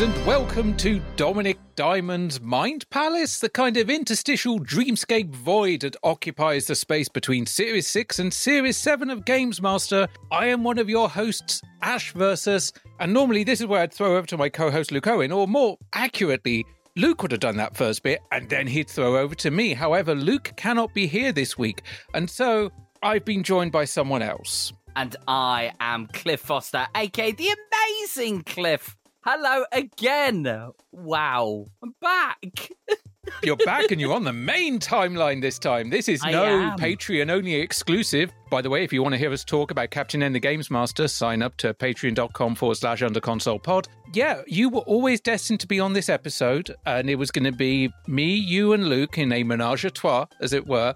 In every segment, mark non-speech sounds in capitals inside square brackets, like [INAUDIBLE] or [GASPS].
And welcome to Dominik Diamond's Mind Palace, the kind of interstitial dreamscape void that occupies the space between Series 6 and Series 7 of Games Master. I am one of your hosts, Ash Versus, and normally this is where I'd throw over to my co host Luke Owen, or more accurately, Luke would have done that first bit and then he'd throw over to me. However, Luke cannot be here this week, and so I've been joined by someone else. And I am Cliff Foster, aka the amazing Cliff. Hello again. Wow. I'm back. [LAUGHS] You're back and you're on the main timeline this time. This is I no am. Patreon only exclusive. By the way, if you want to hear us talk about Captain N the Games Master, sign up to patreon.com forward slash under console pod. Yeah, you were always destined to be on this episode, and it was going to be me, you, and Luke in a menage a trois, as it were.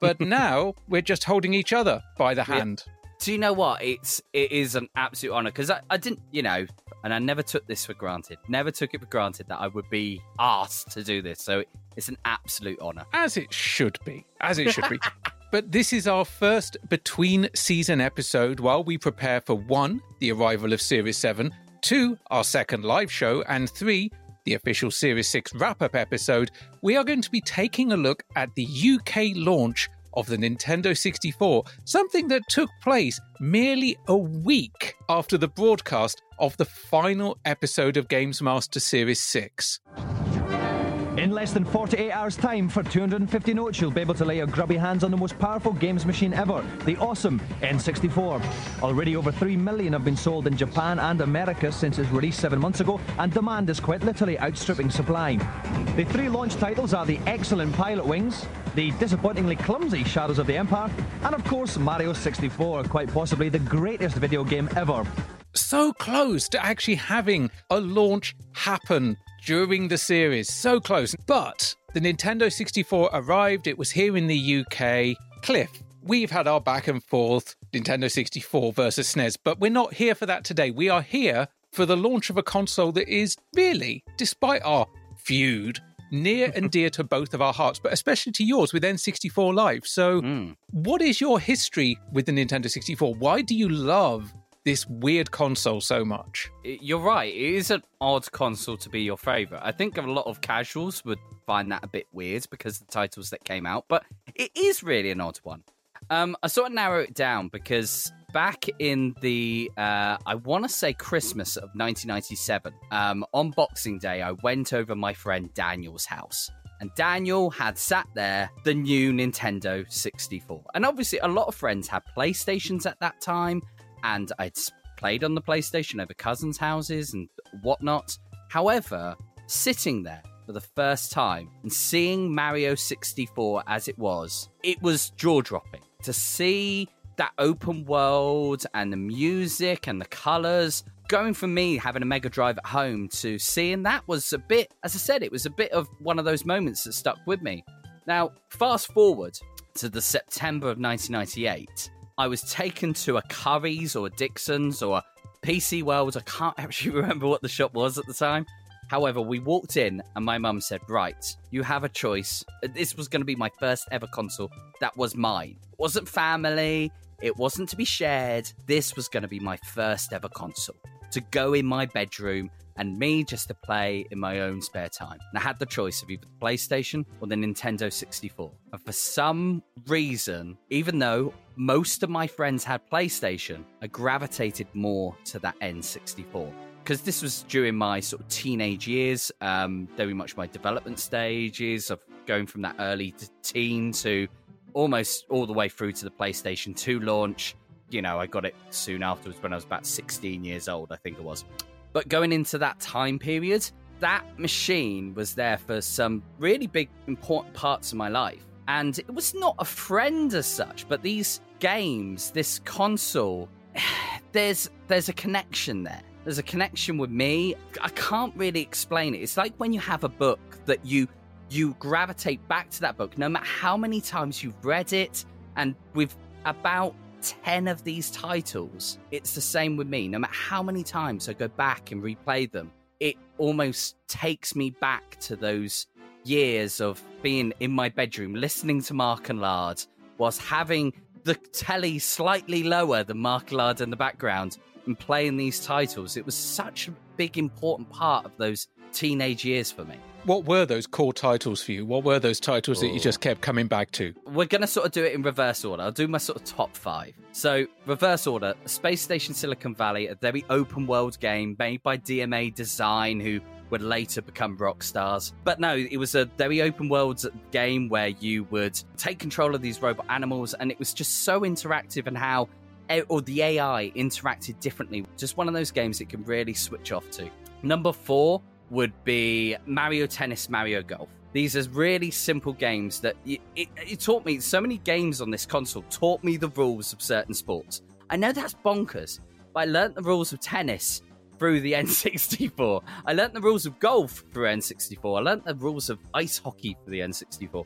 But [LAUGHS] now we're just holding each other by the hand. Do you know what? It's it is an absolute honor because I, I didn't, you know, and I never took this for granted. Never took it for granted that I would be asked to do this. So it's an absolute honor. As it should be. As it should be. [LAUGHS] But this is our first between season episode while we prepare for one, the arrival of Series 7, two, our second live show, and three, the official Series 6 wrap up episode. We are going to be taking a look at the UK launch of the Nintendo 64, something that took place merely a week after the broadcast of the final episode of Games Master Series 6. In less than 48 hours' time, for 250 notes, you'll be able to lay your grubby hands on the most powerful games machine ever, the awesome N64. Already over 3 million have been sold in Japan and America since its release seven months ago, and demand is quite literally outstripping supply. The three launch titles are the excellent Pilot Wings, the disappointingly clumsy Shadows of the Empire, and of course Mario 64, quite possibly the greatest video game ever. so close to actually having a launch happen during the series. So close. But the Nintendo 64 arrived, it was here in the UK. Cliff, we've had our back and forth Nintendo 64 versus SNES, but we're not here for that today. We are here for the launch of a console that is really, despite our feud, near and dear to both of our hearts, but especially to yours with N64 Live. So, Mm. what is your history with the Nintendo 64? Why do you love this weird console so much? You're right. It is an odd console to be your favorite. I think a lot of casuals would find that a bit weird because the titles that came out, but it is really an odd one. Um, I sort of narrow it down because back in the, uh, I want to say Christmas of 1997, um, on Boxing Day, I went over my friend Daniel's house. And Daniel had sat there the new Nintendo 64. And obviously, a lot of friends had PlayStations at that time, and I'd played on the PlayStation over cousins' houses and whatnot. However, sitting there for the first time and seeing Mario 64 as it was, it was jaw dropping. To see that open world and the music and the colors going from me having a Mega Drive at home to seeing that was a bit, as I said, it was a bit of one of those moments that stuck with me. Now, fast forward to the September of 1998, I was taken to a Curry's or a Dixon's or a PC World. I can't [LAUGHS] actually remember what the shop was at the time. However, we walked in and my mum said, Right, you have a choice. This was going to be my first ever console. That was mine. It wasn't family, it wasn't to be shared. This was going to be my first ever console to go in my bedroom and me just to play in my own spare time. And I had the choice of either the PlayStation or the Nintendo 64. And for some reason, even though most of my friends had PlayStation, I gravitated more to that N64 because this was during my sort of teenage years, um, very much my development stages of going from that early teen to almost all the way through to the PlayStation 2 launch. You know, I got it soon afterwards when I was about 16 years old, I think it was. But going into that time period, that machine was there for some really big, important parts of my life. And it was not a friend as such, but these games, this console, [SIGHS] there's there's a connection there. There's a connection with me. I can't really explain it. It's like when you have a book that you you gravitate back to that book no matter how many times you've read it and with about 10 of these titles it's the same with me. No matter how many times i go back and replay them it almost takes me back to those years of being in my bedroom listening to mark and lard whilst having the telly slightly lower than mark and lard in the background and playing these titles. It was such a big important part of those teenage years for me What were those core titles for you? What were those titles that you just oh. kept coming back to? we're going to sort of do it in reverse order. I'll do my sort of top five. So, reverse order Space Station Silicon Valley, a very open world game made by DMA Design, who would later become Rockstars. But no, it was a very open world game where you would take control of these robot animals, and it was just so interactive and how. Or the AI interacted differently. Just one of those games it can really switch off to. Number four would be Mario Tennis, Mario Golf. These are really simple games that it, it, it taught me. So many games on this console taught me the rules of certain sports. I know that's bonkers, but I learnt the rules of tennis through the [LAUGHS] N64. I learnt the rules of golf through N64. I learnt the rules of ice hockey for the N64.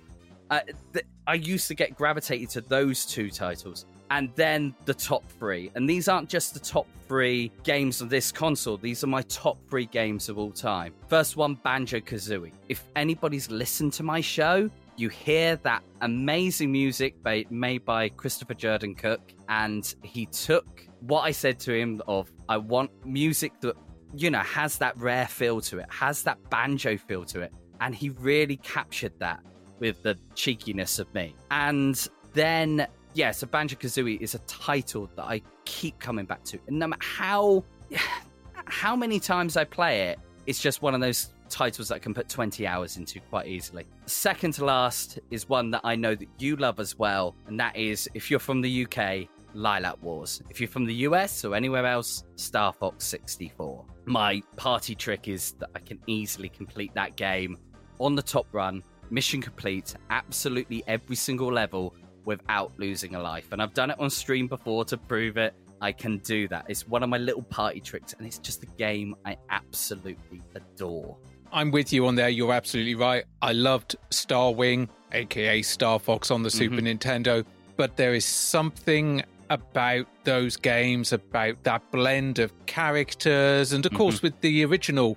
Uh, th- I used to get gravitated to those two titles. And then the top three. And these aren't just the top three games on this console, these are my top three games of all time. First one, Banjo Kazooie. If anybody's listened to my show, you hear that amazing music made by Christopher Jordan Cook. And he took what I said to him of, I want music that, you know, has that rare feel to it, has that banjo feel to it. And he really captured that with the cheekiness of me. And then yeah, so Banjo Kazooie is a title that I keep coming back to, and no matter how [SIGHS] how many times I play it, it's just one of those titles that I can put 20 hours into quite easily. Second to last is one that I know that you love as well, and that is if you're from the UK, Lylat Wars. If you're from the US or anywhere else, Star Fox 64. My party trick is that I can easily complete that game on the top run, mission complete, absolutely every single level without losing a life. And I've done it on stream before to prove it. I can do that. It's one of my little party tricks, and it's just a game I absolutely adore. I'm with you on there. You're absolutely right. I loved Star Wing, aka Star Fox on the Super Nintendo, but there is something about those games, about that blend of characters, and of course with the original,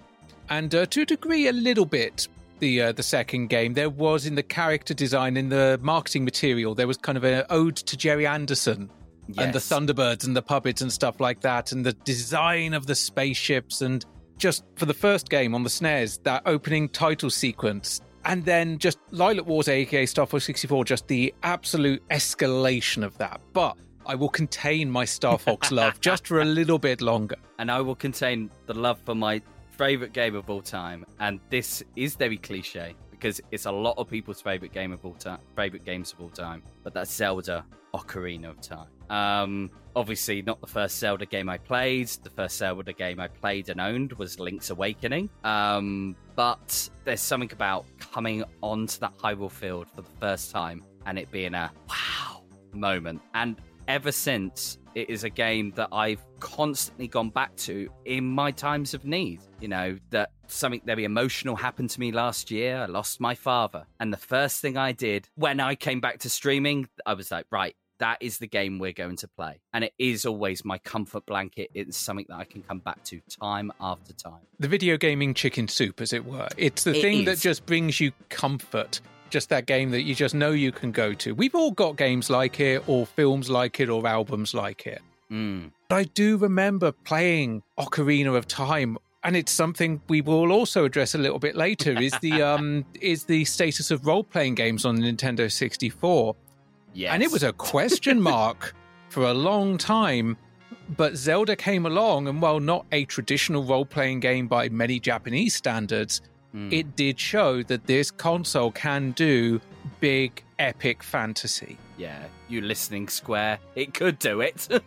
and uh, to a degree a little bit the uh, the second game. There was in the character design, in the marketing material, there was kind of an ode to Gerry Anderson and the Thunderbirds and the puppets and stuff like that, and the design of the spaceships, and just for the first game on the SNES, that opening title sequence. And then just Lylat Wars, aka Star Fox 64, just the absolute escalation of that. But I will contain my Star Fox love [LAUGHS] just for a little bit longer. and I will contain the love for my favorite game of all time. And this is very cliche because it's a lot of people's favorite game of all time, favorite games of all time. But that's Zelda Ocarina of Time. Um, obviously, not the first Zelda game I played. The first Zelda game I played and owned was Link's Awakening. Um, but there's something about coming onto that Hyrule field for the first time and it being a wow moment. And ever since, it is a game that I've constantly gone back to in my times of need. You know, that something very emotional happened to me last year. I lost my father. And the first thing I did when I came back to streaming, I was like, right, that is the game we're going to play. And it is always my comfort blanket. It's something that I can come back to time after time. The video gaming chicken soup, as it were. It's the It thing that just brings you comfort. Just that game that you just know you can go to. We've all got games like it, or films like it, or albums like it. Mm. But I do remember playing Ocarina of Time, and it's something we will also address a little bit later. Is the [LAUGHS] um is the status of role playing games on Nintendo sixty four? Yes. And it was a question [LAUGHS] mark for a long time. But Zelda came along, and while not a traditional role playing game by many Japanese standards, Mm. it did show that this console can do big, epic fantasy. Yeah, you listening, Square. It could do it. [LAUGHS]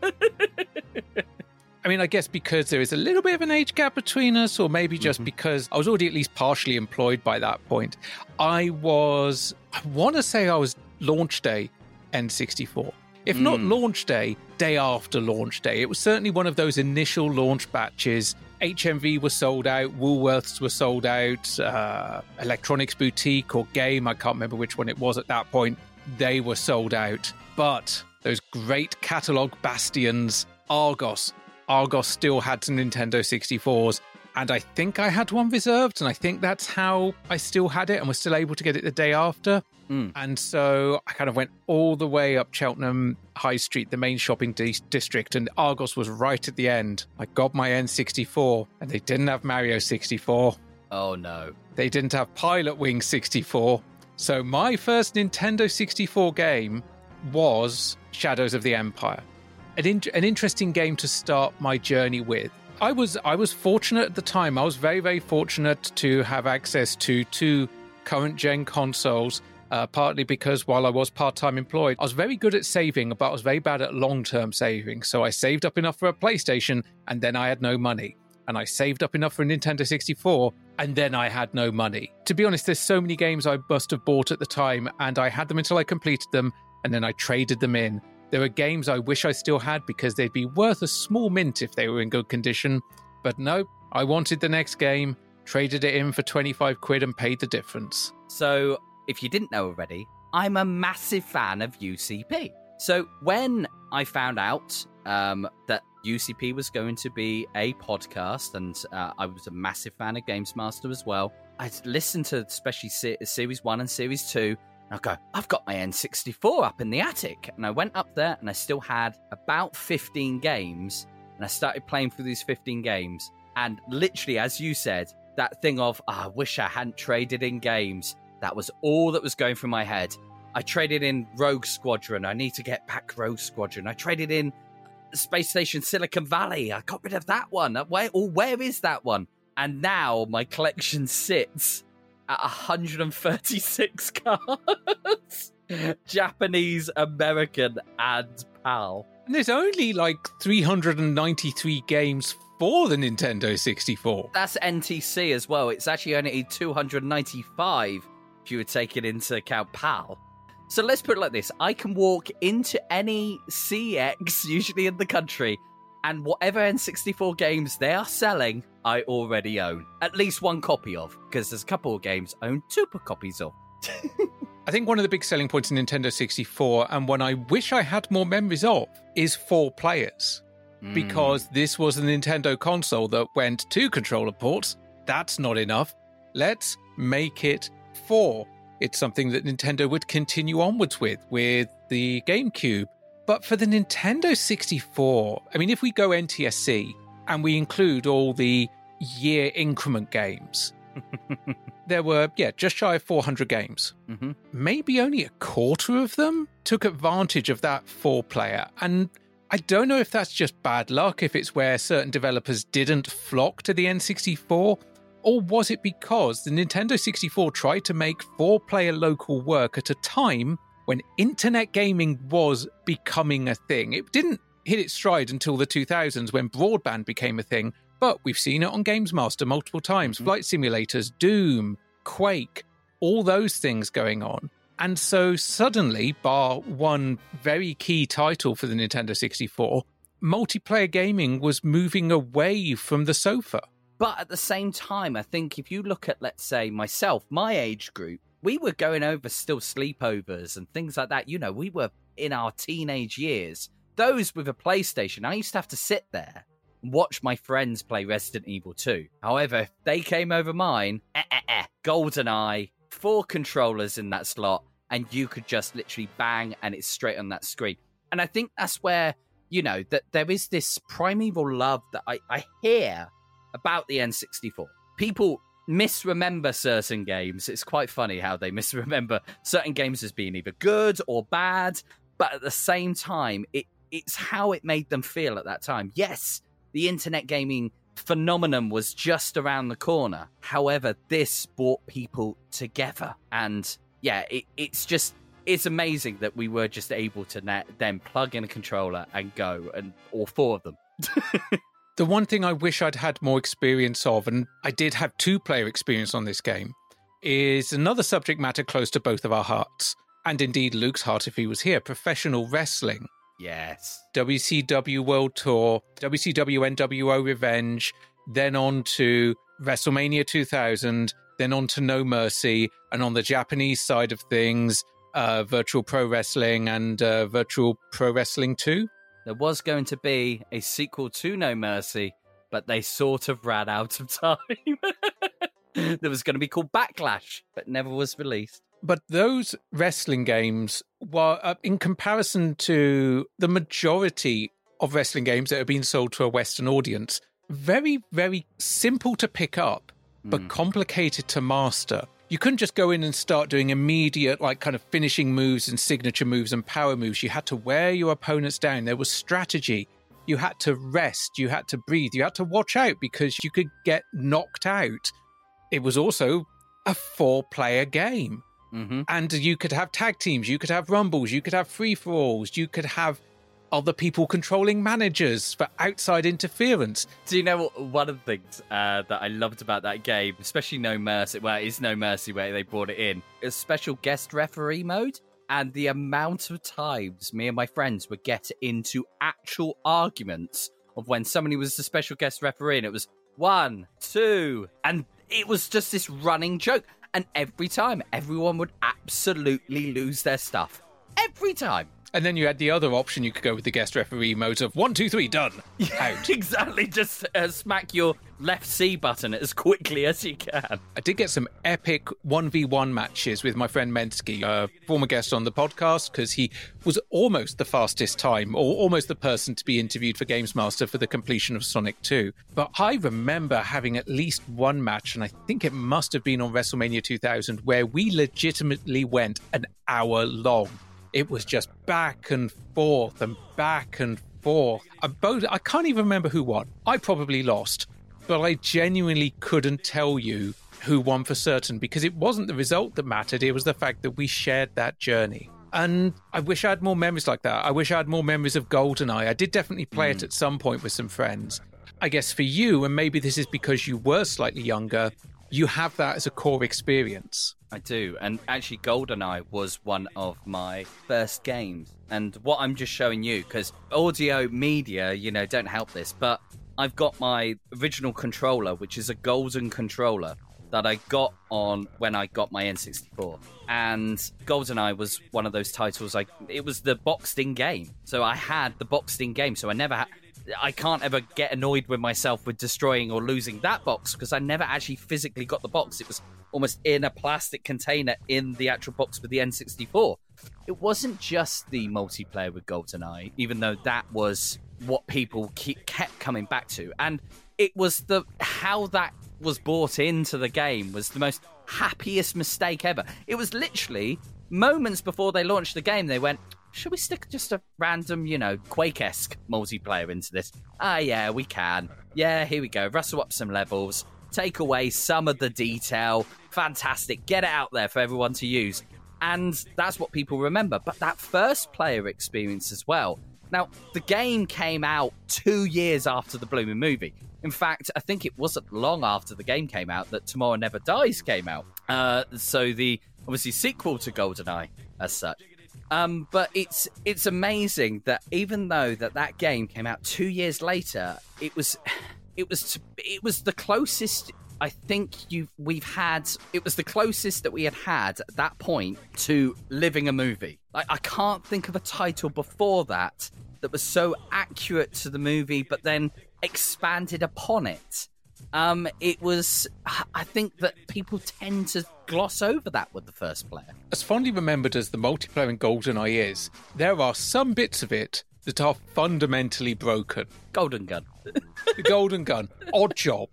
I mean, I guess because there is a little bit of an age gap between us, or maybe just because I was already at least partially employed by that point. I was, I want to say I was launch day N64. If not Mm. launch day, day after launch day. It was certainly one of those initial launch batches. HMV was sold out, Woolworths were sold out, uh, Electronics Boutique or Game, I can't remember which one it was at that point, they were sold out. But those great catalogue bastions, Argos, Argos still had some Nintendo 64s, and I think I had one reserved, and I think that's how I still had it and was still able to get it the day after. Mm. And so I kind of went all the way up Cheltenham High Street, the main shopping di- district, and Argos was right at the end. I got my N64, and they didn't have Mario 64. oh no. They didn't have Pilot Wing 64. So my first Nintendo 64 game was Shadows of the Empire. An, in- an interesting game to start my journey with. I was I was fortunate at the time. I was very very fortunate to have access to two current gen consoles. Uh, partly because while I was part time employed, I was very good at saving, but I was very bad at long term saving. So I saved up enough for a PlayStation, and then I had no money and I saved up enough for a Nintendo 64, and then I had no money. To be honest, there's so many games I must have bought at the time, and I had them until I completed them, and then I traded them in. There are games I wish I still had because they'd be worth a small mint if they were in good condition, but no, I wanted the next game, traded it in for 25 quid, and paid the difference. So, if you didn't know already, I'm a massive fan of UCP. So, when I found out um, that UCP was going to be a podcast, and uh, I was a massive fan of Games Master as well, I listened to especially se- Series 1 and Series 2, and I go, I've got my N64 up in the attic. And I went up there, and I still had about 15 games, and I started playing through these 15 games. And literally, as you said, that thing of, "Ah, I wish I hadn't traded in games. That was all that was going through my head. I traded in Rogue Squadron. I need to get back Rogue Squadron. I traded in Space Station Silicon Valley. I got rid of that one. Where or where is that one? And now my collection sits at 136 [LAUGHS] cards. Japanese, American, and PAL. And there's only like 393 games for the Nintendo 64. That's NTSC as well. It's actually only 295 if you were taking into account PAL. So let's put it like this I can walk into any CeX, usually in the country, and whatever N64 games they are selling, I already own. At least one copy of, because there's a couple of games I own two copies of. [LAUGHS] I think one of the big selling points in Nintendo 64, and one I wish I had more memories of, is four players. Hmm. Because this was a Nintendo console that went two controller ports. That's not enough. Let's make it four. It's something that Nintendo would continue onwards with, with the GameCube. But for the Nintendo 64, I mean, if we go NTSC and we include all the year increment games, [LAUGHS] there were, yeah, just shy of 400 games hmm maybe only a quarter of them took advantage of that four player. And I don't know if that's just bad luck, if it's where certain developers didn't flock to the N64, or was it because the Nintendo 64 tried to make four player local work at a time when internet gaming was becoming a thing? It didn't hit its stride until the 2000s when broadband became a thing, but we've seen it on Games Master multiple times mm-hmm. flight simulators, Doom, Quake, all those things going on. And so suddenly, bar one very key title for the Nintendo 64, multiplayer gaming was moving away from the sofa. But at the same time, I think if you look at, let's say, myself, my age group, we were going over still sleepovers and things like that. You know, we were in our teenage years. Those with a PlayStation, I used to have to sit there and watch my friends play Resident Evil 2. However, if they came over mine, eh, eh, eh, GoldenEye, four controllers in that slot, and you could just literally bang and it's straight on that screen. And I think that's where, you know, that there is this primeval love that I, I hear about the N64. People misremember certain games. It's quite funny how they [LAUGHS] misremember certain games as being either good or bad, but at the same time, it it's how it made them feel at that time. Yes, the internet gaming phenomenon was just around the corner. However, this brought people together. And yeah, it, it's just it's amazing that we were just able to net, then plug in a controller and go and all four of them. [LAUGHS] The one thing I wish I'd had more experience of, and I did have two player experience on this game, is another subject matter close to both of our hearts, and indeed Luke's heart if he was here professional wrestling. Yes. WCW World Tour, WCW NWO Revenge, then on to WrestleMania 2000, then on to No Mercy, and on the Japanese side of things, uh, Virtual Pro Wrestling and uh, Virtual Pro Wrestling 2 there was going to be a sequel to No Mercy, but they sort of ran out of [LAUGHS] time. [LAUGHS] there was going to be called Backlash, but never was released. But those wrestling games were, uh, in comparison to the majority of wrestling games that have been sold to a Western audience, very, very simple to pick up, but mm. complicated to master you couldn't just go in and start doing immediate, like kind of finishing moves and signature moves and power moves. You had to wear your opponents down. There was strategy. You had to rest. You had to breathe. You had to watch out because you could get knocked out. It was also a four player game. Mm-hmm. And you could have tag teams, you could have rumbles, you could have free for alls, you could have other people controlling managers for outside interference. Do you know one of the things uh, that I loved about that game, especially No Mercy, well, it is No Mercy where they brought it in, is special guest referee mode. And the amount of times me and my friends would get into actual arguments of when somebody was the special guest referee and it was one, two, and it was just this running joke. And every time, everyone would absolutely lose their stuff. Every time. And then you had the other option. You could go with the guest referee mode of one, two, three, done. Out. [LAUGHS] exactly. Just uh, smack your left C button as quickly as you can. I did get some epic 1v1 matches with my friend Mensky, a former guest on the podcast, because he was almost the fastest time, or almost the person to be interviewed for Games Master for the completion of Sonic 2. But I remember having at least one match, and I think it must have been on WrestleMania 2000, where we legitimately went an hour long it was just back and forth and back and forth. I both I can't even remember who won. I probably lost, but I genuinely couldn't tell you who won for certain because it wasn't the result that mattered. It was the fact that we shared that journey. And I wish I had more memories like that. I wish I had more memories of GoldenEye. I did definitely play mm. it at some point with some friends. I guess for you, and maybe this is because you were slightly younger, you have that as a core experience. I do. And actually, GoldenEye was one of my first games. And what I'm just showing you, because audio media, you know, don't help this, but I've got my original controller, which is a golden controller that I got on when I got my N64. And GoldenEye was one of those titles. Like it was the boxed in game, so I had the boxed in game. So I never had. I can't ever get annoyed with myself with destroying or losing that box because I never actually physically got the box. It was almost in a plastic container in the actual box with the N64. It wasn't just the multiplayer with GoldenEye, even though that was what people keep, kept coming back to, and it was the how that was brought into the game was the most happiest mistake ever. It was literally moments before they launched the game. They went, should we stick just a random, you know, Quake esque multiplayer into this? Ah, yeah, we can. Yeah, here we go. Rustle up some levels, take away some of the detail. Fantastic. Get it out there for everyone to use. And that's what people remember. But that first player experience as well. Now, the game came out two years after the blooming movie. In fact, I think it wasn't long after the game came out that Tomorrow Never Dies came out. Uh, so the obviously sequel to GoldenEye as such. Um, but it's it's amazing that even though that that game came out two years later, it was [SIGHS] it was it was the closest I think you we've had it was the closest that we had had at that point to living a movie. Like I can't think of a title before that that was so accurate to the movie, but then expanded upon it. Um, it was. I think that people tend to gloss over that with the first player. As fondly remembered as the multiplayer in GoldenEye is, there are some bits of it that are fundamentally broken. Golden Gun. the Golden Gun, Odd Job.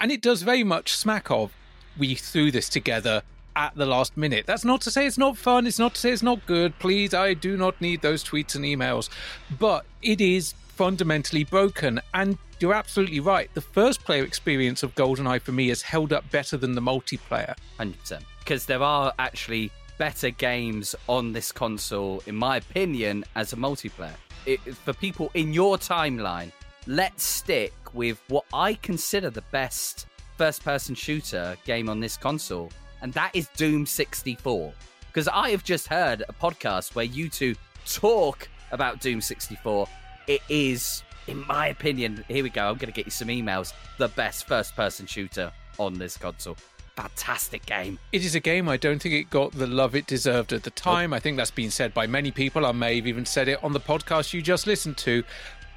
and it does very much smack of we threw this together at the last minute. That's not to say it's not fun, it's not to say it's not good. Please, I do not need those tweets and emails. But it is fundamentally broken. And you're absolutely right. The first player experience of GoldenEye for me has held up better than the multiplayer. 100%. Because there are actually better games on this console, in my opinion, as a multiplayer. It, for people in your timeline, let's stick with what I consider the best first person shooter game on this console, and that is Doom 64. Because I have just heard a podcast where you two talk about Doom 64. It is, in my opinion, here we go, I'm going to get you some emails, the best first person shooter on this console. Fantastic game. It is a game I don't think it got the love it deserved at the oh. time. I think that's been said by many people. I may have even said it on the podcast you just listened to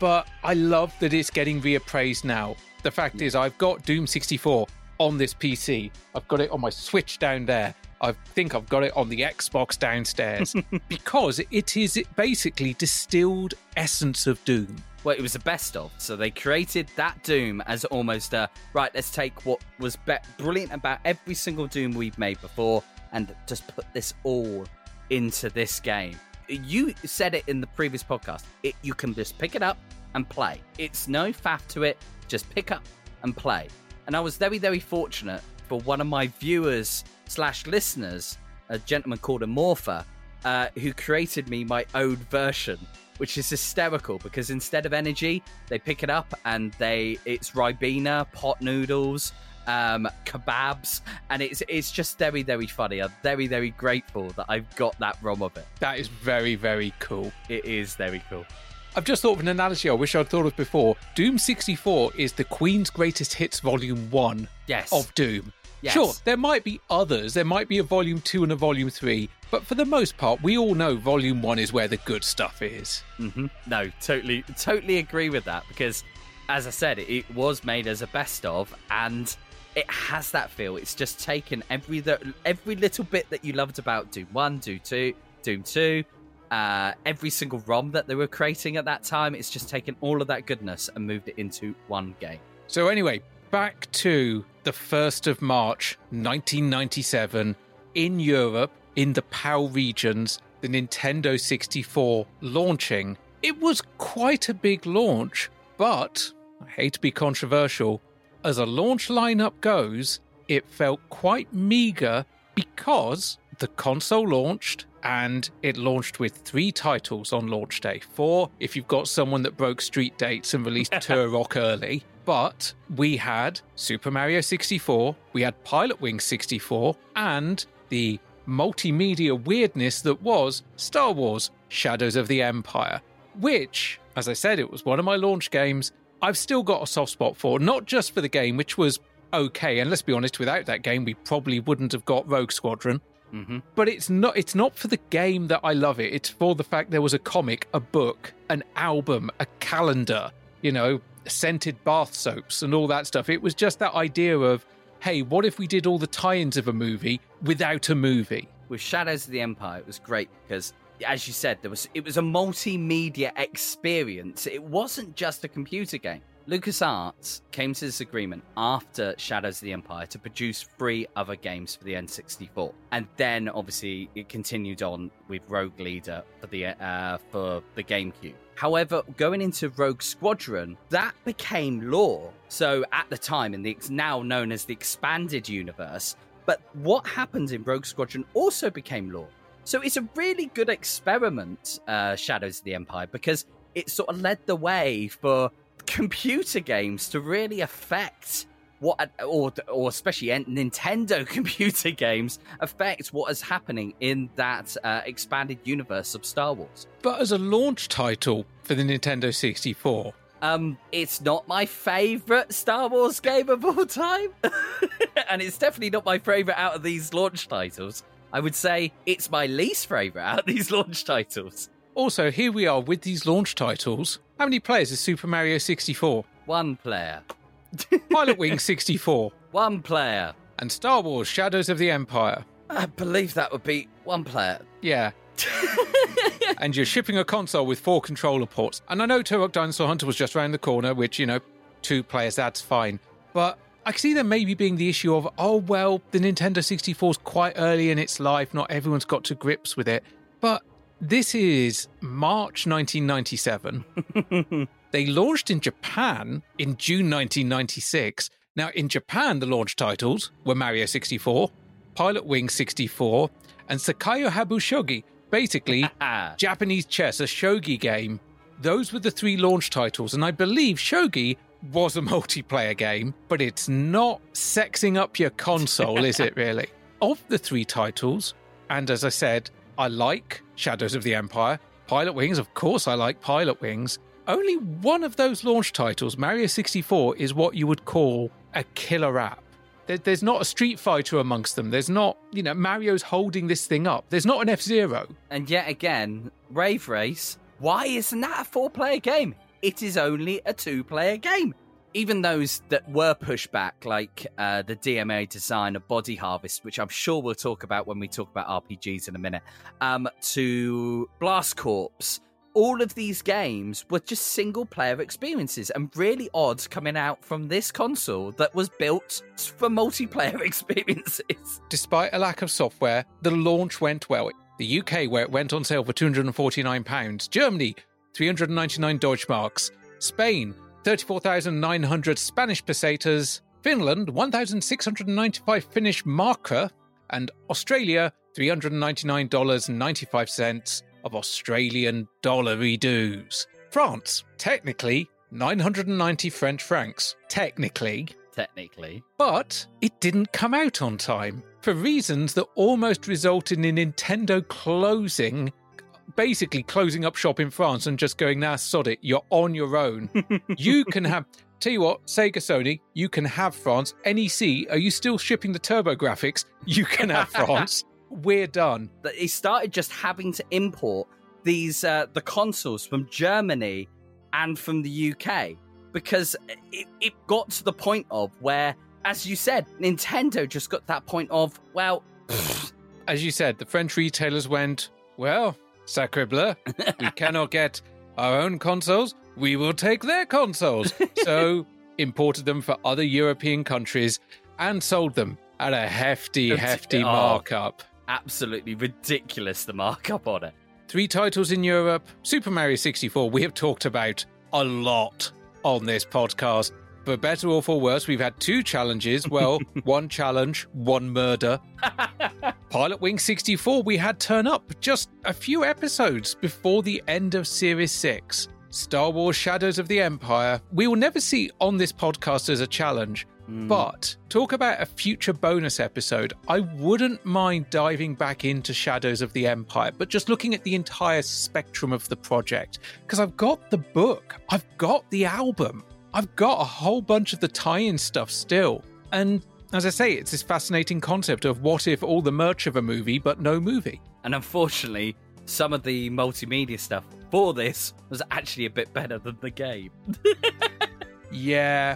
but I love that it's getting reappraised now. The fact is, I've got Doom 64 on this PC. I've got it on my Switch down there. I think I've got it on the Xbox downstairs [LAUGHS] because it is basically distilled essence of Doom. Well, it was the best of. So they created that Doom as almost a right. Let's take what was be- brilliant about every single Doom we've made before and just put this all into this game you said it in the previous podcast. It, you can just pick it up and play. It's no faff to it. Just pick up and play. And I was very, very fortunate for one of my viewers slash listeners, a gentleman called Amorpha, uh, who created me my own version, which is hysterical because instead of energy, they pick it up and they it's ribena, pot noodles, um, kebabs, and it's it's just very very funny. I'm very very grateful that I've got that ROM of it. That is very very cool. It is very cool. I've just thought of an analogy I wish I'd thought of before. Doom 64 is the Queen's Greatest Hits Volume 1 yes. of Doom. Yes. Sure, there might be others. There might be a Volume 2 and a Volume 3. But for the most part, we all know Volume 1 is where the good stuff is. Mm-hmm. No, totally, totally agree with that because, as I said, it was made as a best of and it has that feel. It's just taken every every little bit that you loved about Doom One, Doom Two, Doom Two, uh, every single ROM that they were creating at that time. It's just taken all of that goodness and moved it into one game. So anyway, back to the first of March, 1997, in Europe, in the PAL regions, the Nintendo 64 launching. It was quite a big launch, but I hate to be controversial as a launch lineup goes, it felt quite meager because the console launched and it launched with three titles on launch day. Four if you've got someone that broke street dates and released [LAUGHS] Turok early. But we had Super Mario 64, we had Pilot Wing 64, and the multimedia weirdness that was Star Wars Shadows of the Empire, which, as I said, it was one of my launch games. I've still got a soft spot for, not just for the game, which was okay. And let's be honest, without that game, we probably wouldn't have got Rogue Squadron. Mm-hmm. But it's not. It's not for the game that I love it. It's for the fact there was a comic, a book, an album, a calendar. You know, scented bath soaps and all that stuff. It was just that idea of, hey, what if we did all the tie-ins of a movie without a movie? With Shadows of the Empire, it was great because as you said, there was it was a multimedia experience. It wasn't just a computer game. LucasArts came to this agreement after Shadows of the Empire to produce three other games for the N64, and then obviously it continued on with Rogue Leader for the uh, for the GameCube. However, going into Rogue Squadron, that became law. So at the time, in the now known as the expanded universe, but what happened in Rogue Squadron also became law. So it's a really good experiment, uh, Shadows of the Empire, because it sort of led the way for computer games to really affect what, or or especially Nintendo [LAUGHS] computer games, affect what is happening in that uh, expanded universe of Star Wars. But as a launch title for the Nintendo 64, um, it's not my favorite Star Wars game of all time, [LAUGHS] and it's definitely not my favorite out of these launch titles. I would say it's my least favorite out of these [LAUGHS] launch titles. Also, here we are with these launch titles. How many players is Super Mario 64? One player. [LAUGHS] Pilot Wing 64. One player. And Star Wars Shadows of the Empire. I believe that would be one player. Yeah. [LAUGHS] and you're shipping a console with four controller ports. And I know Turok Dinosaur Hunter was just around the corner, which, you know, two players, that's fine. But I can see there maybe being the issue of, oh, well, the Nintendo 64 is quite early in its life. Not everyone's got to grips with it. But this is March 1997. [LAUGHS] they launched in Japan in June 1996. Now, in Japan, the launch titles were Mario 64, Pilot Wing 64, and Saikyo Habu Shogi, basically [LAUGHS] Japanese chess, a shogi game. Those were the three launch titles, and I believe shogi was a [LAUGHS] multiplayer game, but it's not sexing up your console, is it really? Of the three titles, and as I said, I like Shadows of the Empire. Pilotwings, of course, I like Pilotwings. Only one of those launch titles, Mario 64, is what you would call a killer app. There's not a Street Fighter amongst them. There's not, you know, Mario's holding this thing up. There's not an F Zero. And yet again, Wave Race, why isn't that a four player game? It is only a two player game. Even those that were pushed back, like uh, the DMA design of Body Harvest, which I'm sure we'll talk about when we talk about RPGs in a minute, um, to Blast Corps all of these games were just single player experiences and really odd coming out from this console that was built for multiplayer [LAUGHS] experiences. Despite a lack of software, the launch went well. The UK, where it went on sale for £249, Germany, 399 Deutschmarks, Spain, 34,900 Spanish pesetas, Finland, 1,695 Finnish marker, and Australia, $399.95 of Australian dollary dues. France, technically, 990 French francs. Technically. Technically. But it didn't come out on time for reasons that almost resulted in Nintendo closing, basically closing up shop in France and just going, nah, sod it, you're on your own. [LAUGHS] you can have. Tell you what, Sega Sony, you can have France. NEC, are you still shipping the TurboGrafx? You can have [LAUGHS] France we're done. He started just having to import these uh, the consoles from Germany and from the UK because it, it got to the point of where, as you said, Nintendo just got that point of well. As you said, the French retailers went, well, sacre bleu, we [LAUGHS] cannot get our own consoles. We will take their consoles. [LAUGHS] so imported them for other European countries and sold them at a hefty, [LAUGHS] hefty oh. markup absolutely ridiculous, the markup on it. Three titles in Europe. Super Mario 64, we have talked about a lot on this podcast. For better or for worse, we've had two challenges. Well, [LAUGHS] one challenge, one murder. Pilot Wing 64, we had turn up just a few episodes before the end of Series 6. Star Wars Shadows of the Empire, we will never see on this podcast as a challenge, Mm. But talk about a future bonus episode. I wouldn't mind diving back into Shadows of the Empire, but just looking at the entire spectrum of the project. Because I've got the book, I've got the album, I've got a whole bunch of the tie in stuff still. And as I say, it's this fascinating concept of what if all the merch of a movie, but no movie. And unfortunately, some of the multimedia stuff for this was actually a bit better than the game. [LAUGHS] Yeah,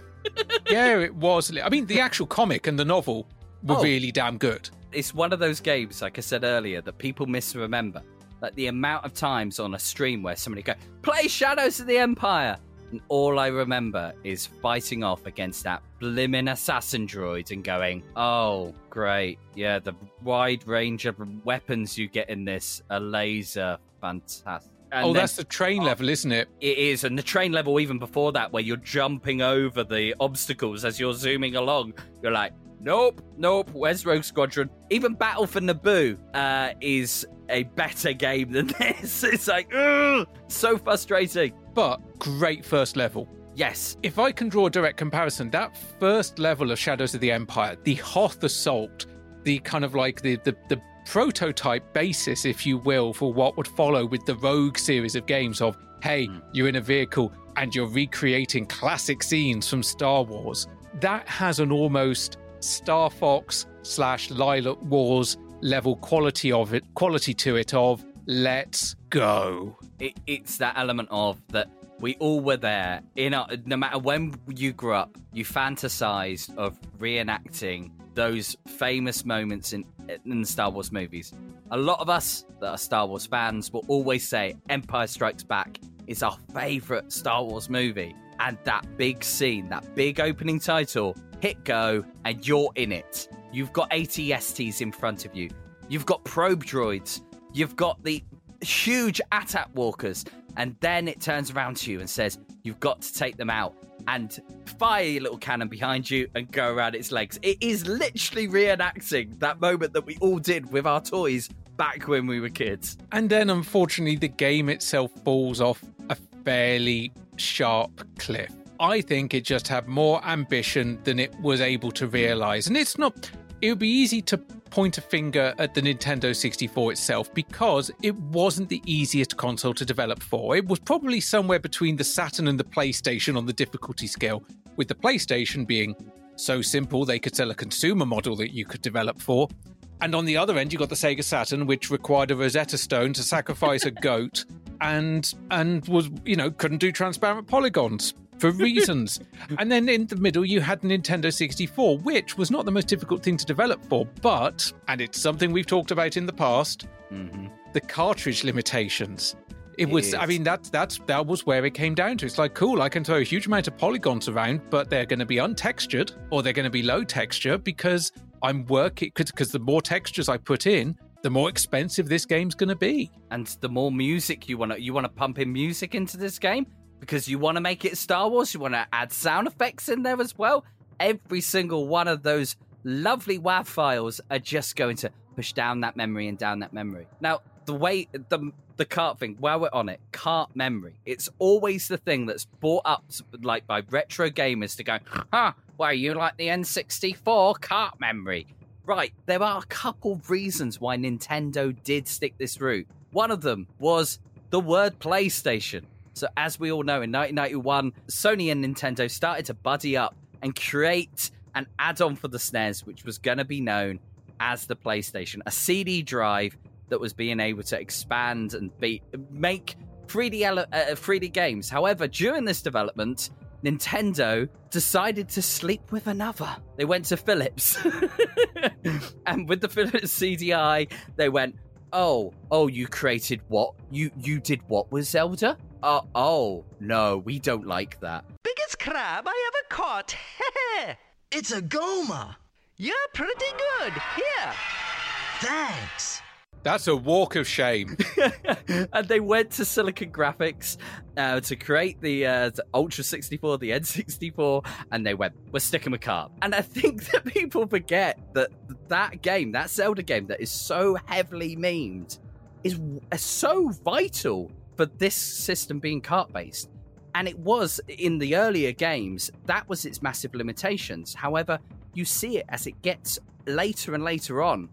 yeah, it was. I mean, the actual comic and the novel were oh. really damn good. It's one of those games, like I said earlier, that people misremember. Like the amount of times on a stream where somebody go, "Play Shadows of the Empire," and all I remember is fighting off against that blimmin' assassin droid and going, "Oh, great, yeah, the wide range of weapons you get in this, a laser, fantastic." And oh, then, that's the train oh, level, isn't it? It is, and the train level even before that, where you're jumping over the obstacles as you're zooming along. You're like, nope, nope. Where's Rogue Squadron? Even Battle for Naboo uh, is a better game than [LAUGHS] this. It's like, ugh, so frustrating. But great first level. Yes. If I can draw a direct comparison, that first level of Shadows of the Empire, the Hoth Assault, the kind of like the the, the prototype basis, if you will, for what would follow with the Rogue series of games of, hey, mm. you're in a vehicle and you're recreating classic scenes from Star Wars. That has an almost Star Fox slash Lylat Wars level quality of it, quality to it of let's go. It, it's that element of that we all were there in our, no matter when you grew up you fantasized of reenacting those famous moments in in the Star Wars movies. A lot of us that are Star Wars fans will always say Empire Strikes Back is our favorite Star Wars movie. And that big scene, that big opening title, hit go, and you're in it. You've got ATSTs in front of you. You've got probe droids. You've got the huge AT-AT walkers. And then it turns around to you and says, You've got to take them out and fire your little cannon behind you and go around its legs. It is literally reenacting that moment that we all did with our toys back when we were kids. And then, unfortunately, the game itself falls off a fairly sharp cliff. I think it just had more ambition than it was able to realize. And it's not, it would be easy to point a finger at the Nintendo 64 itself because it wasn't the easiest console to develop for. It was probably somewhere between the Saturn and the PlayStation on the difficulty scale, with the PlayStation being so simple they could sell a consumer model that you could develop for. And on the other end, you got the Sega Saturn, which required a Rosetta Stone to sacrifice a [LAUGHS] goat, and and was you know couldn't do transparent polygons for reasons. and then in the middle, you had Nintendo 64, which was not the most difficult thing to develop for, but, and it's something we've talked about in the past, mm-hmm. the cartridge limitations. It, it was, is. I mean, that that's that was where it came down to. It's like, cool, I can throw a huge amount of polygons around, but they're going to be untextured or they're going to be low texture because I'm working because the more textures I put in, the more expensive this game's going to be. And the more music you want to you want to pump in music into this game, because you want to make it Star Wars, you want to add sound effects in there as well. Every single one of those lovely WAV files are just going to push down that memory and down that memory. Now, the way the the cart thing, while we're on it, cart memory. It's always the thing that's brought up like by retro gamers to go, huh, why you like the N64 cart memory? Right, there are a couple reasons why Nintendo did stick this route. One of them was the word PlayStation. So, as we all know, in 1991, Sony and Nintendo started to buddy up and create an add on for the SNES, which was going to be known as the PlayStation, a CD drive that was being able to expand and be, make 3D, ele- uh, 3D games. However, during this development, Nintendo decided to sleep with another. They went to Philips. [LAUGHS] and with the Philips CDI, they went, "Oh, oh, you created what? You you did what with Zelda? Uh, oh, no, we don't like that. Biggest crab I ever caught. [LAUGHS] it's a Goma. You're pretty good. Here. Thanks. That's a walk of shame. [LAUGHS] and they went to Silicon Graphics uh, to create the, uh, the, Ultra 64, the N64, and they went, we're sticking with carp. And I think [LAUGHS] that people forget that that game, that Zelda game that is so heavily memed, is so vital for this system being cart based. And it was in the earlier games, that was its massive limitations. However, you see it as it gets later and later on.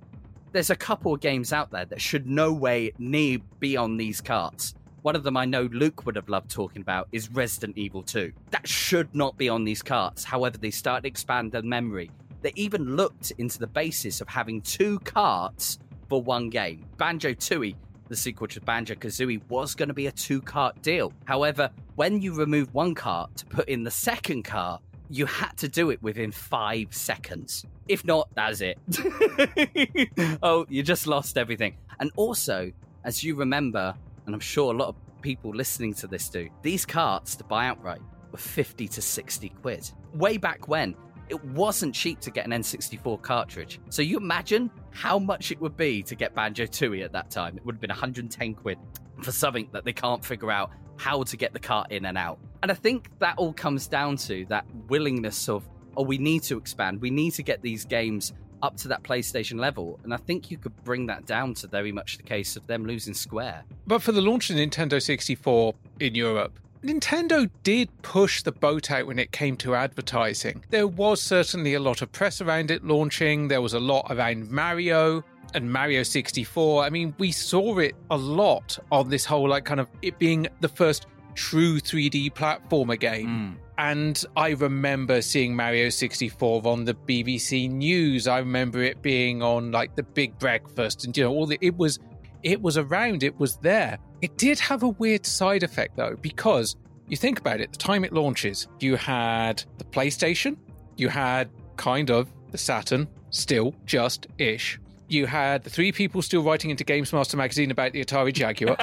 There's a couple of games out there that should no way near be on these carts. One of them I know Luke would have loved talking about is Resident Evil 2. That should not be on these carts. However, they started to expand their memory. They even looked into the basis of having two carts for one game. Banjo Tooie the sequel to Banjo Kazooie was going to be a two cart deal. However, when you remove one cart to put in the second cart, you had to do it within five seconds. If not, that's it. [LAUGHS] oh, you just lost everything. And also, as you remember, and I'm sure a lot of people listening to this do, these carts to buy outright were 50 to 60 quid. Way back when, it wasn't cheap to get an N64 cartridge. So you imagine how much it would be to get Banjo Tooie at that time. It would have been 110 quid for something that they can't figure out how to get the cart in and out. And I think that all comes down to that willingness of, oh, we need to expand. We need to get these games up to that PlayStation level. And I think you could bring that down to very much the case of them losing Square. But for the launch of Nintendo 64 in Europe, Nintendo did push the boat out when it came to advertising. There was certainly a lot of press around it launching, there was a lot around Mario and Mario 64. I mean, we saw it a lot on this whole, like, kind of it being the first true 3D platformer game. Hmm. And I remember seeing Mario 64 on the BBC News. I remember it being on like the Big Breakfast and you know all the it was it was around, it was there. It did have a weird side effect though because you think about it, the time it launches, you had the PlayStation, you had kind of the Saturn, still just ish. You had the three people still writing into Games Master magazine about the Atari Jaguar.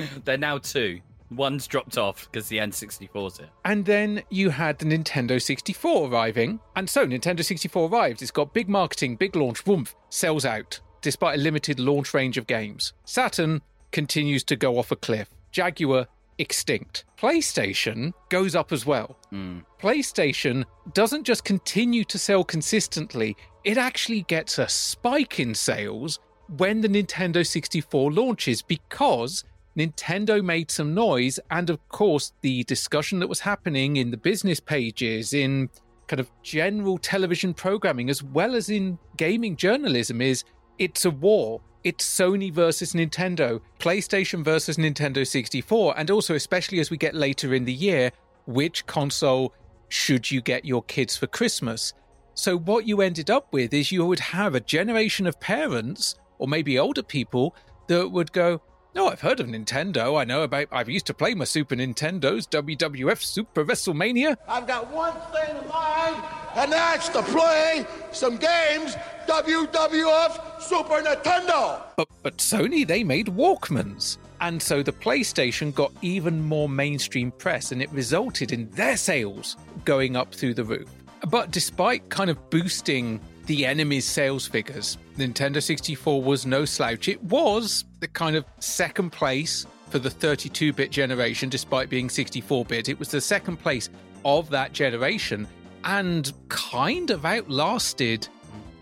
[LAUGHS] They're now two. One's dropped off because the N64's here. And then you had the Nintendo 64 arriving. And so Nintendo 64 arrives. It's got big marketing, big launch, woomph, sells out, despite a limited launch range of games. Saturn continues to go off a cliff. Jaguar, extinct. PlayStation goes up as well. Hmm. PlayStation doesn't just continue to sell consistently, it actually gets a spike in sales when the Nintendo 64 launches because Nintendo made some noise, and of course, the discussion that was happening in the business pages, in kind of general television programming, as well as in gaming journalism, is it's a war. It's Sony versus Nintendo, PlayStation versus Nintendo 64, and also, especially as we get later in the year, which console should you get your kids for Christmas? So, what you ended up with is you would have a generation of parents, or maybe older people, that would go, no, I've heard of Nintendo. I know about. I've used to play my Super Nintendos, WWF Super WrestleMania. I've got one thing in mind, and that's to play some games WWF Super Nintendo. But but Sony they made Walkmans. And so the PlayStation got even more mainstream press and it resulted in their sales going up through the roof. But despite kind of boosting the enemy's sales figures, Nintendo 64 was no slouch. It was the kind of second place for the 32 bit generation, despite being 64 bit. It was the second place of that generation and kind of outlasted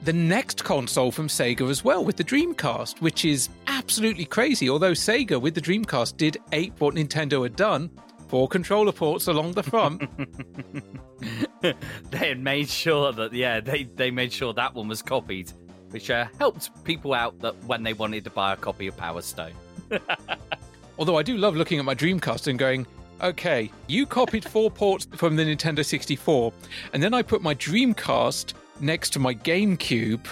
the next console from Sega as well with the Dreamcast, which is absolutely crazy. Although Sega with the Dreamcast did ape what Nintendo had done, four controller ports along the front. [LAUGHS] [LAUGHS] they had made sure that yeah they they made sure that one was copied which uh, helped people out that when they wanted to buy a copy of power stone [LAUGHS] Although I do love looking at my Dreamcast and going, okay, you copied four ports from the Nintendo 64, and then I put my Dreamcast next to my GameCube.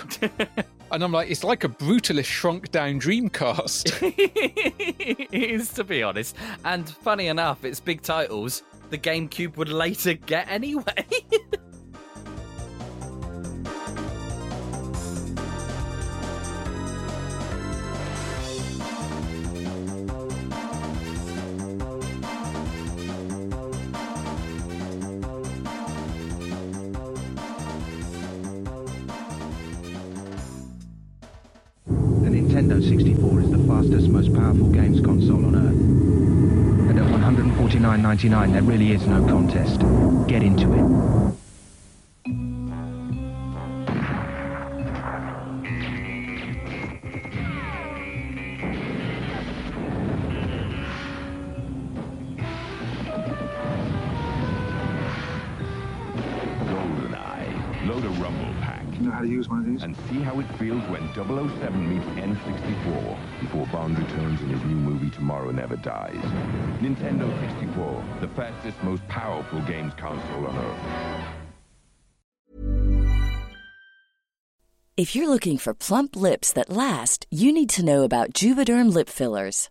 And I'm like, it's like a brutalist shrunk down Dreamcast. [LAUGHS] it is to be honest and funny enough it's big titles the gamecube would later get anyway [LAUGHS] Nintendo 64 is the fastest, most powerful games console on Earth. And at $149.99, there really is no contest. Get into it. Know how to use one of these? And see how it feels when 007 meets N64 before Bond returns in his new movie Tomorrow Never Dies. Nintendo 64, the fastest, most powerful games console on Earth. If you're looking for plump lips that last, you need to know about Juvederm lip fillers.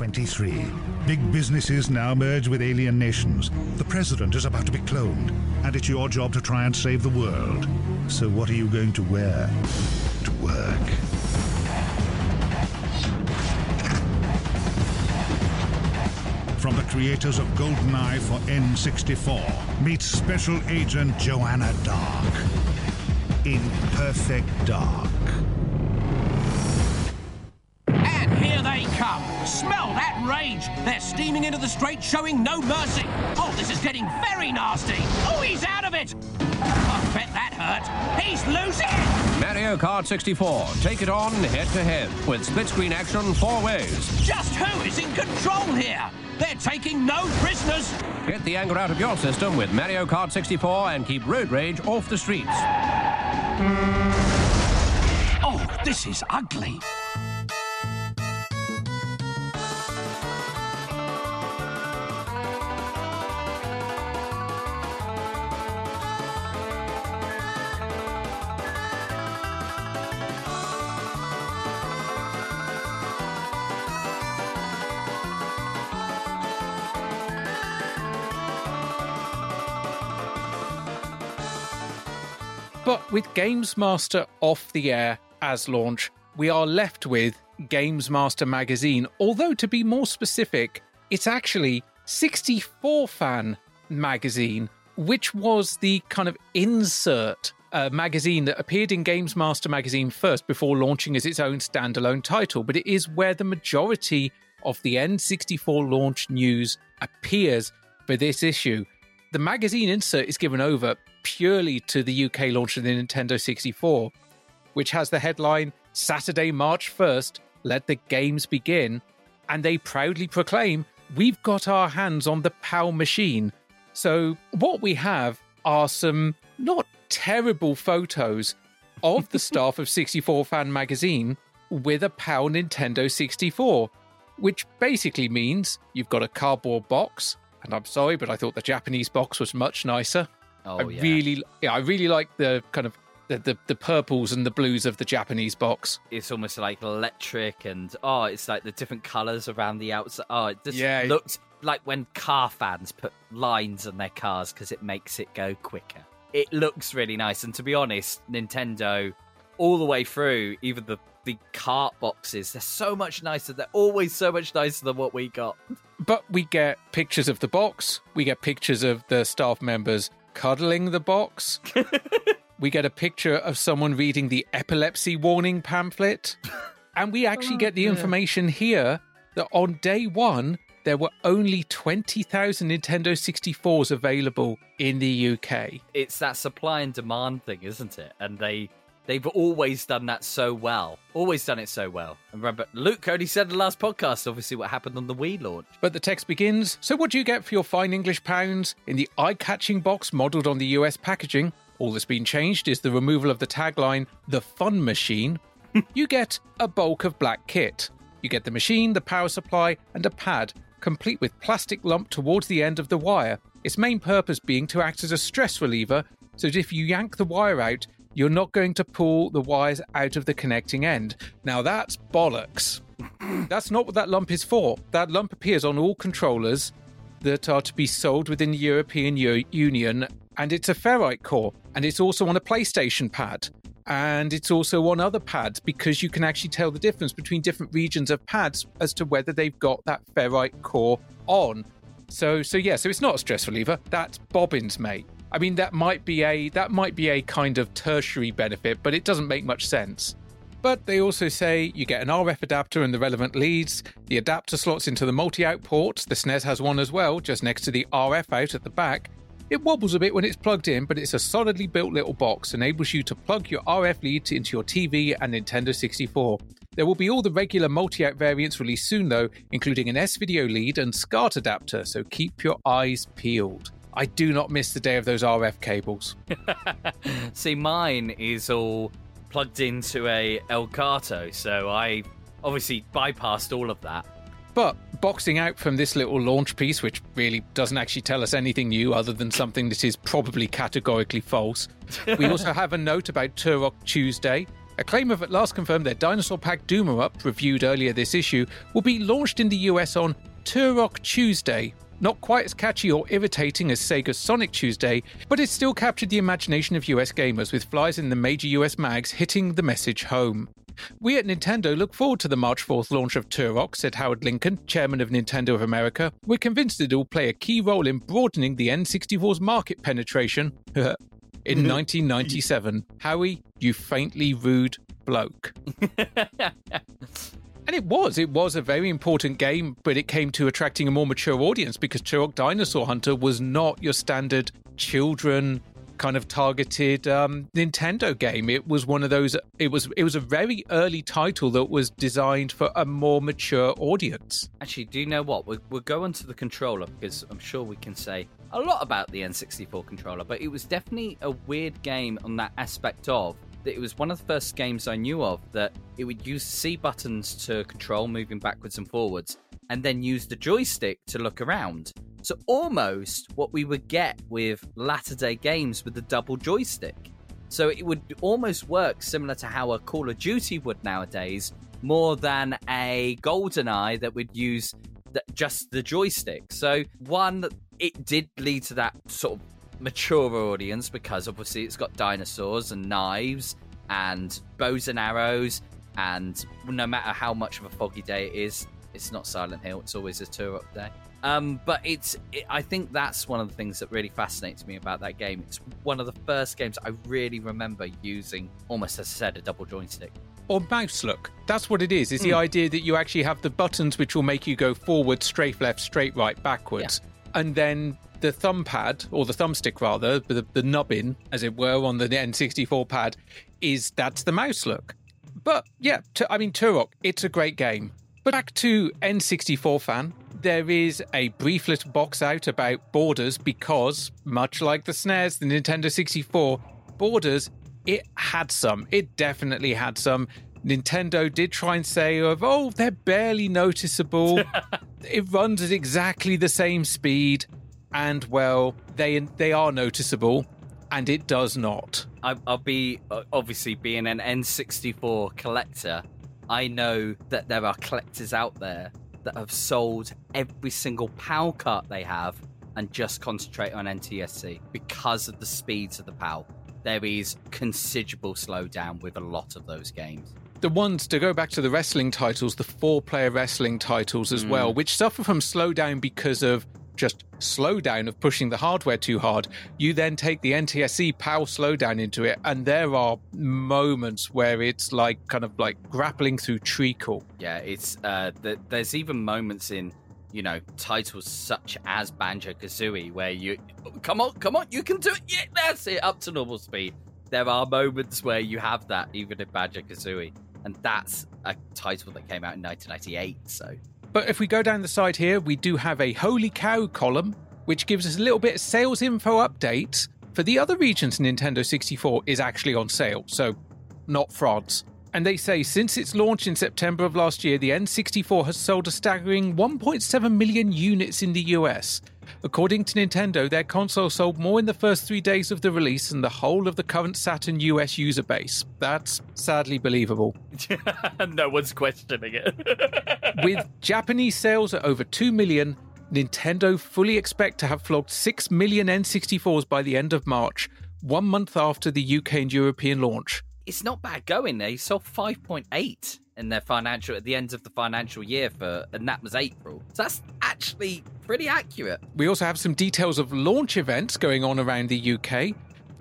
Twenty-three. Big businesses now merge with alien nations. The president is about to be cloned, and it's your job to try and save the world. So what are you going to wear to work? From the creators of GoldenEye for N64, meet Special Agent Joanna Dark in Perfect Dark. Here they come. Smell that rage. They're steaming into the straight, showing no mercy. Oh, this is getting very nasty. Oh, he's out of it. I bet that hurt. He's losing it. Mario Kart 64. Take it on head to head with split screen action four ways. Just who is in control here? They're taking no prisoners. Get the anger out of your system with Mario Kart 64 and keep road rage off the streets. Oh, this is ugly. But with Games Master off the air as launch, we are left with Games Master Magazine. Although, to be more specific, it's actually 64 Fan Magazine, which was the kind of insert uh, magazine that appeared in Games Master Magazine first before launching as its own standalone title. But it is where the majority of the N64 launch news appears for this issue. The magazine insert is given over purely to the UK launch of the Nintendo 64, which has the headline Saturday, March 1st, let the games begin. And they proudly proclaim, We've got our hands on the PAL machine. So, what we have are some not terrible photos of the [LAUGHS] staff of 64 Fan Magazine with a PAL Nintendo 64, which basically means you've got a cardboard box. And I'm sorry, but I thought the Japanese box was much nicer. Oh, I yeah. really, yeah, I really like the kind of the, the the purples and the blues of the Japanese box. It's almost like electric, and oh, it's like the different colours around the outside. Oh, it just Yeah. looks like when car fans put lines on their cars because it makes it go quicker. It looks really nice, and to be honest, Nintendo, all the way through, even the the cart boxes, they're so much nicer. They're always so much nicer than what we got. But we get pictures of the box. We get pictures of the staff members cuddling the box. [LAUGHS] we get a picture of someone reading the epilepsy warning pamphlet. [LAUGHS] And we actually oh, get the information here that on day one, there were only 20,000 Nintendo 64s available in the UK. It's that supply and demand thing, isn't it? And they they've always done that so well. Always done it so well. And remember, Luke only said in the last podcast, obviously, what happened on the Wii launch. But the text begins So, what do you get for your fine English pounds in the eye catching box modelled on the US packaging? all that's been changed is the removal of the tagline, the fun machine. [LAUGHS] you get a bulk of black kit. You get the machine, the power supply, and a pad, complete with plastic lump towards the end of the wire. Its main purpose being to act as a stress reliever, so that if you yank the wire out, you're not going to pull the wires out of the connecting end. Now that's bollocks. that's not what that lump is for. That lump appears on all controllers that are to be sold within the European U- Union, and it's a ferrite core, and it's also on a PlayStation pad. And it's also on other pads because you can actually tell the difference between different regions of pads as to whether they've got that ferrite core on. So, so yeah, so it's not a stress reliever. That's bobbins, mate. I mean, that might be a that might be a kind of tertiary benefit, but it doesn't make much sense. But they also say you get an RF adapter and the relevant leads. The adapter slots into the multi out port. The SNES has one as well, just next to the RF out at the back. It wobbles a bit when it's plugged in, but it's a solidly built little box, enables you to plug your RF lead into your TV and Nintendo 64. There will be all the regular multi out variants released soon, though, including an S video lead and SCART adapter, so keep your eyes peeled. I do not miss the day of those RF cables. [LAUGHS] See, mine is all plugged into a Elgato, so I obviously bypassed all of that. But boxing out from this little launch piece, which really doesn't actually tell us anything new other than something that is probably categorically false, we [LAUGHS] also have a note about Turok Tuesday. Acclaim have at last confirmed their Dinosaur Pack Doomer Up, reviewed earlier this issue, will be launched in the US on Turok Tuesday. Not quite as catchy or irritating as Sega's Sonic Tuesday, but it still captured the imagination of US gamers with flies in the major US mags hitting the message home. We at Nintendo look forward to the March 4th launch of Turok, said Howard Lincoln, chairman of Nintendo of America. We're convinced it will play a key role in broadening the N64's market penetration. [LAUGHS] in mm-hmm. 1997. Howie, you faintly rude bloke. [LAUGHS] And it was. It was a very important game, but it came to attracting a more mature audience because Turok Dinosaur Hunter was not your standard children kind of targeted um, Nintendo game. It was one of those. It was. It was a very early title that was designed for a more mature audience. Actually, do you know what? We'll, we'll go on to the controller because I'm sure we can say a lot about the N64 controller, but it was definitely a weird game on that aspect of that it was one of the first games I knew of that it would use C buttons to control moving backwards and forwards, and then use the joystick to look around. So almost what we would get with latter day games with the double joystick. So it would almost work similar to how a Call of Duty would nowadays, more than a GoldenEye that would use the, just the joystick. So one, it did lead to that sort of mature audience because obviously it's got dinosaurs and knives and bows and arrows, and no matter how much of a foggy day it is, it's not Silent Hill. It's always a Turok day. Um, but it's, it, I think that's one of the things that really fascinates me about that game. It's one of the first games I really remember using, almost as I said, a double joystick or mouse look. That's what it is. Is Hmm. the idea that you actually have the buttons which will make you go forward, strafe left, straight right, backwards, and then the thumb pad or the thumbstick rather, the, the nubbin, as it were, on the N64 pad, is that's the mouse look. But yeah, I mean Turok, it's a great game. But back to N64 fan, there is a brief little box out about Borders because, much like the SNES, the Nintendo 64, Borders, it had some. It definitely had some. Nintendo did try and say of, oh, they're barely noticeable. [LAUGHS] it runs at exactly the same speed, and well, they they are noticeable, and it does not. I, I'll be uh, obviously being an N64 collector. I know that there are collectors out there that have sold every single PAL cart they have and just concentrate on NTSC because of the speeds of the PAL. There is considerable slowdown with a lot of those games. The ones to go back to the wrestling titles, the four player wrestling titles as Mm. well, which suffer from slowdown because of just slowdown of pushing the hardware too hard. You then take the NTSC PAL slowdown into it, and there are moments where it's like kind of like grappling through treacle. Yeah, it's uh, th- there's even moments in you know titles such as Banjo Kazooie where you come on, come on, you can do it. Yeah, that's it, up to normal speed. There are moments where you have that even in Banjo Kazooie, and that's a title that came out in 1998. So But if we go down the side here, we do have a holy cow column, which gives us a little bit of sales info update. For the other regions, Nintendo 64 is actually on sale, so not France. And they say since its launch in September of last year, the N64 has sold a staggering 1.7 million units in the US. According to Nintendo, their console sold more in the first three days of the release than the whole of the current Saturn US user base. That's sadly believable. [LAUGHS] no one's questioning it. [LAUGHS] With Japanese sales at over 2 million, Nintendo fully expect to have flogged 6 million N64s by the end of March, one month after the UK and European launch. It's not bad going. They sold 5.8 in their financial at the end of the financial year for, and that was April. So that's actually pretty accurate. We also have some details of launch events going on around the UK.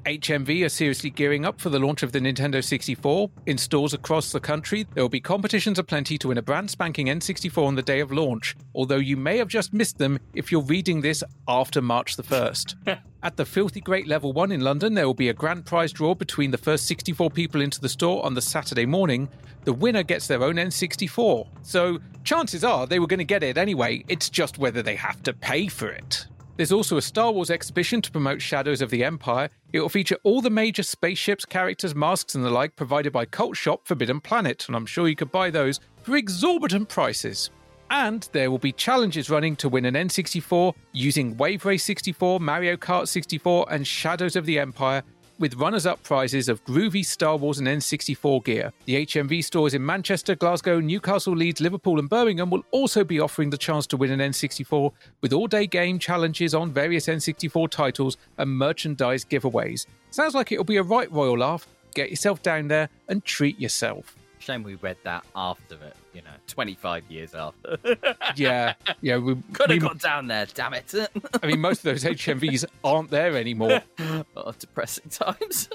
HMV are seriously gearing up for the launch of the Nintendo 64 in stores across the country. There will be competitions aplenty to win a brand spanking N64 on the day of launch, although you may have just missed them if you're reading this after March the 1st. [LAUGHS] At the Filthy Great Level 1 in London, there will be a grand prize draw between the first 64 people into the store on the Saturday morning. The winner gets their own N64. So, chances are they were going to get it anyway, it's just whether they have to pay for it. There's also a Star Wars exhibition to promote Shadows of the Empire. It will feature all the major spaceships, characters, masks, and the like provided by Cult Shop Forbidden Planet, and I'm sure you could buy those for exorbitant prices. And there will be challenges running to win an N64 using Wave Race 64, Mario Kart 64, and Shadows of the Empire, with runners up prizes of groovy Star Wars and N64 gear. The HMV stores in Manchester, Glasgow, Newcastle, Leeds, Liverpool, and Birmingham will also be offering the chance to win an N64 with all day game challenges on various N64 titles and merchandise giveaways. Sounds like it'll be a right royal laugh. Get yourself down there and treat yourself. Shame we read that after it, you know, 25 years after. [LAUGHS] Yeah, yeah, we [LAUGHS] Could have got down there, damn it. I mean, most of those HMVs aren't there anymore. [LAUGHS] oh, depressing times.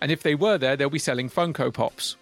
And if they were there, they'll be selling Funko Pops.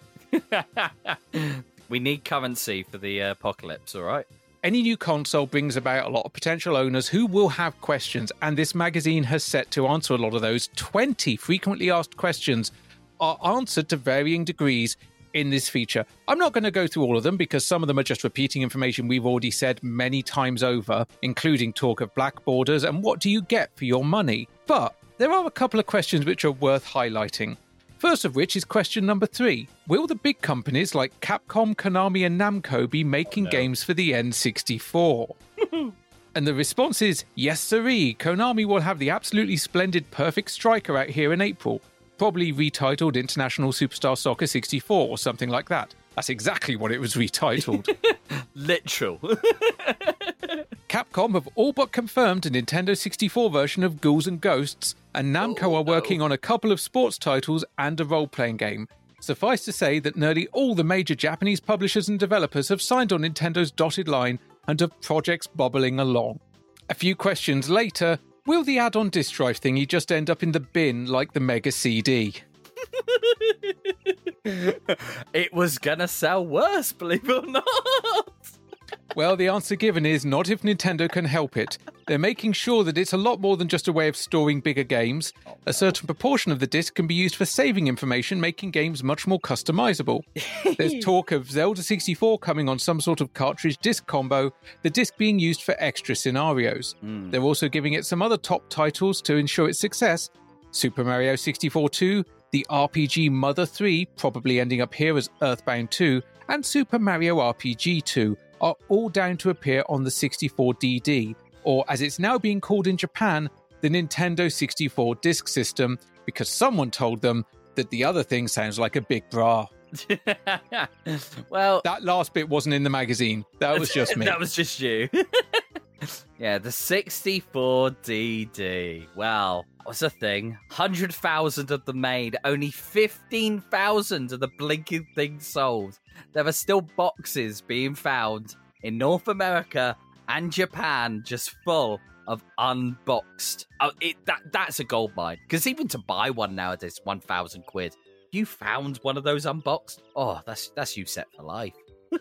we need currency for the uh, apocalypse, all right? Any new console brings about a lot of potential owners who will have questions, and this magazine has set to answer a lot of those. 20 frequently asked questions are answered to varying degrees in this feature. I'm not going to go through all of them because some of them are just repeating information we've already said many times over, including talk of black borders and what do you get for your money. But there are a couple of questions which are worth highlighting. First of which is question number three Will the big companies like Capcom, Konami, and Namco be making games for the N64? [LAUGHS] and the response is yes, sirree. Konami will have the absolutely splendid Perfect Striker out here in April, probably retitled International Superstar Soccer 64 or something like that. That's exactly what it was retitled. [LAUGHS] Literal. [LAUGHS] Capcom have all but confirmed a Nintendo 64 version of Ghouls and Ghosts, and Namco oh, are working on a couple of sports titles and a role playing game. Suffice to say that nearly all the major Japanese publishers and developers have signed on Nintendo's dotted line and have projects bobbling along. A few questions later, will the add on disk drive thingy just end up in the bin like the Mega CD? [LAUGHS] it was gonna sell worse, believe it or not. Well, the answer given is not if Nintendo can help it. They're making sure that it's a lot more than just a way of storing bigger games. A certain proportion of the disc can be used for saving information, making games much more customizable. There's [LAUGHS] talk of Zelda 64 coming on some sort of cartridge disc combo, the disc being used for extra scenarios. Hmm. They're also giving it some other top titles to ensure its success Super Mario 64 2, the RPG Mother 3, probably ending up here as Earthbound 2, and Super Mario RPG 2 are all down to appear on the 64DD, or as it's now being called in Japan, the Nintendo 64 Disk System, because someone told them that the other thing sounds like a big bra. [LAUGHS] well, that last bit wasn't in the magazine. That was just [LAUGHS] me. that was just you. [LAUGHS] yeah, the 64DD. Well, what's the thing? 100,000 of them made, only 15,000 of the blinking things sold. There are still boxes being found in North America and Japan just full of unboxed. Oh, it, that that's a gold mine. Because even to buy one nowadays, 1,000 quid. You found one of those unboxed? Oh, that's that's you set for life. [LAUGHS]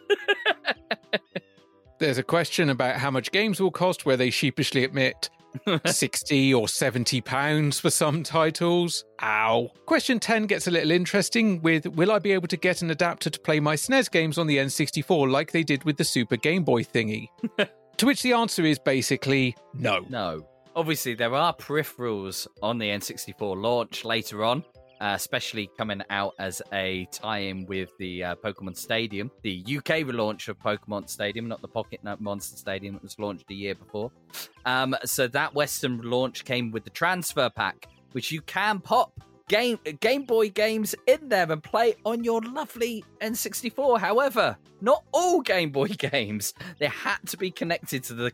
There's a question about how much games will cost where they sheepishly admit [LAUGHS] 60 or 70 pounds for some titles. Ow. Question 10 gets a little interesting with Will I be able to get an adapter to play my SNES games on the N64 like they did with the Super Game Boy thingy? [LAUGHS] to which the answer is basically no. No. Obviously, there are peripherals on the N64 launch later on, uh, especially coming out as a tie-in with the uh, Pokemon Stadium, the UK relaunch of Pokemon Stadium, not the Pocket Monster Stadium that was launched a year before. Um, so that Western launch came with the transfer pack, which you can pop game Game Boy games in there and play on your lovely N64. However, not all Game Boy [LAUGHS] games. They had to be connected to the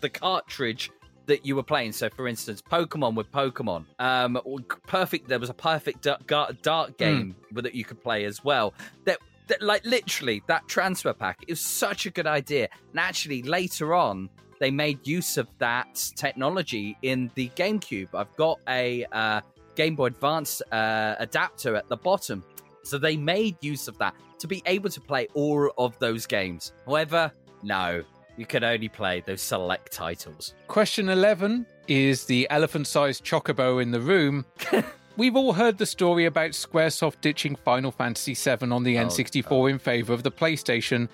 the cartridge that you were playing. So, for instance, Pokemon with Pokemon. Um, perfect. There was a perfect dark, dark game mm. that you could play as well. That, that, like, literally, that transfer pack. It was such a good idea. And actually, later on, they made use of that technology in the GameCube. I've got a uh, Game Boy Advance uh, adapter at the bottom. So they made use of that to be able to play all of those games. However, no, you can only play those select titles. Question 11 is the elephant sized chocobo in the room. [LAUGHS] We've all heard the story about Squaresoft ditching Final Fantasy VII on the N64 oh, in favour of the PlayStation.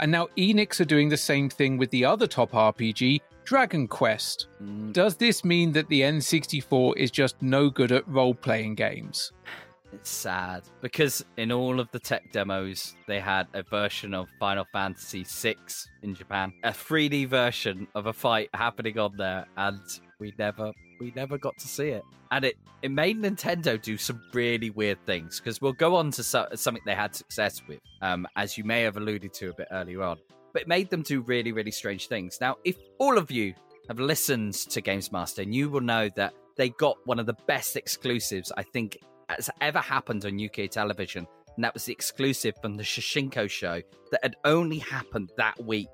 And now Enix are doing the same thing with the other top RPG, Dragon Quest. Mm. Does this mean that the N64 is just no good at role playing games? It's sad because in all of the tech demos, they had a version of Final Fantasy VI in Japan, a 3D version of a fight happening on there, and we never we never got to see it. And it it made Nintendo do some really weird things because we'll go on to so, something they had success with, um, as you may have alluded to a bit earlier on. But it made them do really really strange things. Now, if all of you have listened to Games Master, and you will know that they got one of the best exclusives I think has ever happened on UK television. And that was the exclusive from the Shoshinkai show that had only happened that week.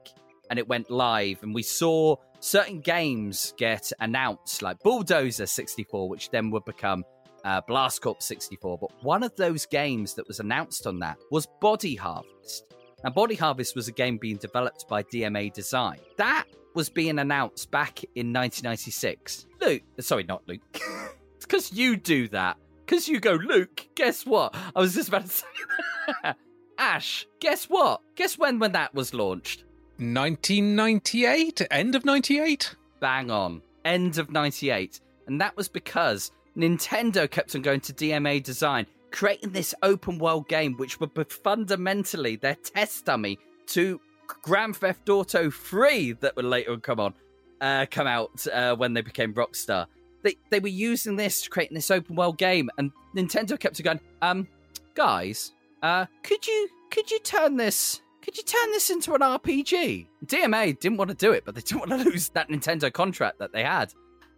And it went live, and we saw certain games get announced, like Blastdozer 64, which then would become uh, Blast Corps 64. But one of those games that was announced on that was Body Harvest. Now, Body Harvest was a game being developed by DMA Design. That was being announced back in 1996. Luke, sorry, not Luke. [LAUGHS] it's because you do that because you go, Luke, guess what? I was just about to say that. [LAUGHS] Ash, guess what? Guess when when that was launched? 1998? End of 98? Bang on. End of 98. And that was because Nintendo kept on going to DMA Design, creating this open world game, which would be fundamentally their test dummy to Grand Theft Auto 3 that would later come on, uh, come out uh, when they became Rockstar they they were using this to create this open world game, and Nintendo kept going, um, guys, uh, could you could you turn this could you turn this into an RPG? DMA didn't want to do it, but they didn't want to [LAUGHS] lose that Nintendo contract that they had.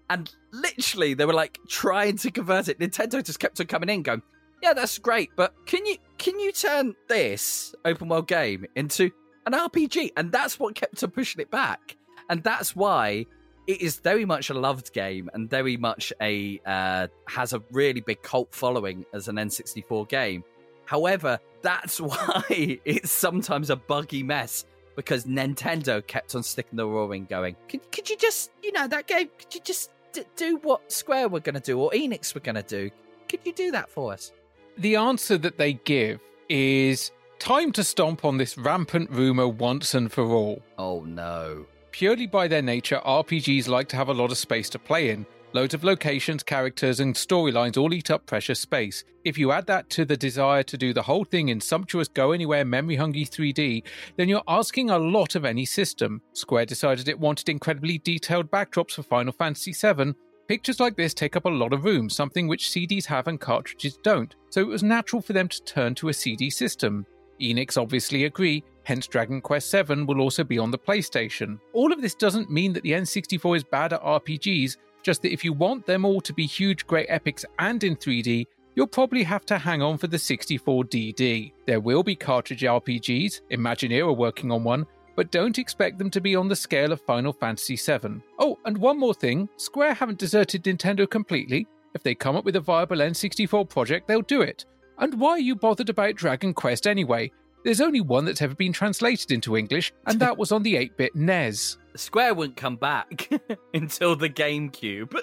And literally, they were like trying to convert it. Nintendo just kept on coming in, going, "Yeah, that's great, but can you can you turn this open world game into an RPG?" And that's what kept on pushing it back. And that's why it is very much a loved game and very much a uh, has a really big cult following as an N64 game. However, that's [LAUGHS] why it's sometimes a buggy mess because Nintendo kept on sticking the roaring, going, "Could, could you just, you know, that game? Could you just d- do what Square were going to do or Enix were going to do? Could you do that for us?" The answer that they give is time to stomp on this rampant rumor once and for all. Oh no. Purely by their nature, RPGs like to have a lot of space to play in. Loads of locations, characters, and storylines all eat up precious space. If you add that to the desire to do the whole thing in sumptuous, go anywhere, memory hungry 3D, then you're asking a lot of any system. Square decided it wanted incredibly detailed backdrops for Final Fantasy VII. Pictures like this take up a lot of room, something which CDs have and cartridges don't, so it was natural for them to turn to a CD system. Enix obviously agree, hence Dragon Quest VII will also be on the PlayStation. All of this doesn't mean that the N64 is bad at RPGs, just that if you want them all to be huge, great epics and in 3D, you'll probably have to hang on for the 64DD. There will be cartridge RPGs, Imagineer are working on one, but don't expect them to be on the scale of Final Fantasy VII. Oh, and one more thing Square haven't deserted Nintendo completely. If they come up with a viable N64 project, they'll do it. And why are you bothered about Dragon Quest anyway? There's only one that's ever been translated into English, and that was on the 8 bit NES. Square wouldn't come back [LAUGHS] until the GameCube. [LAUGHS]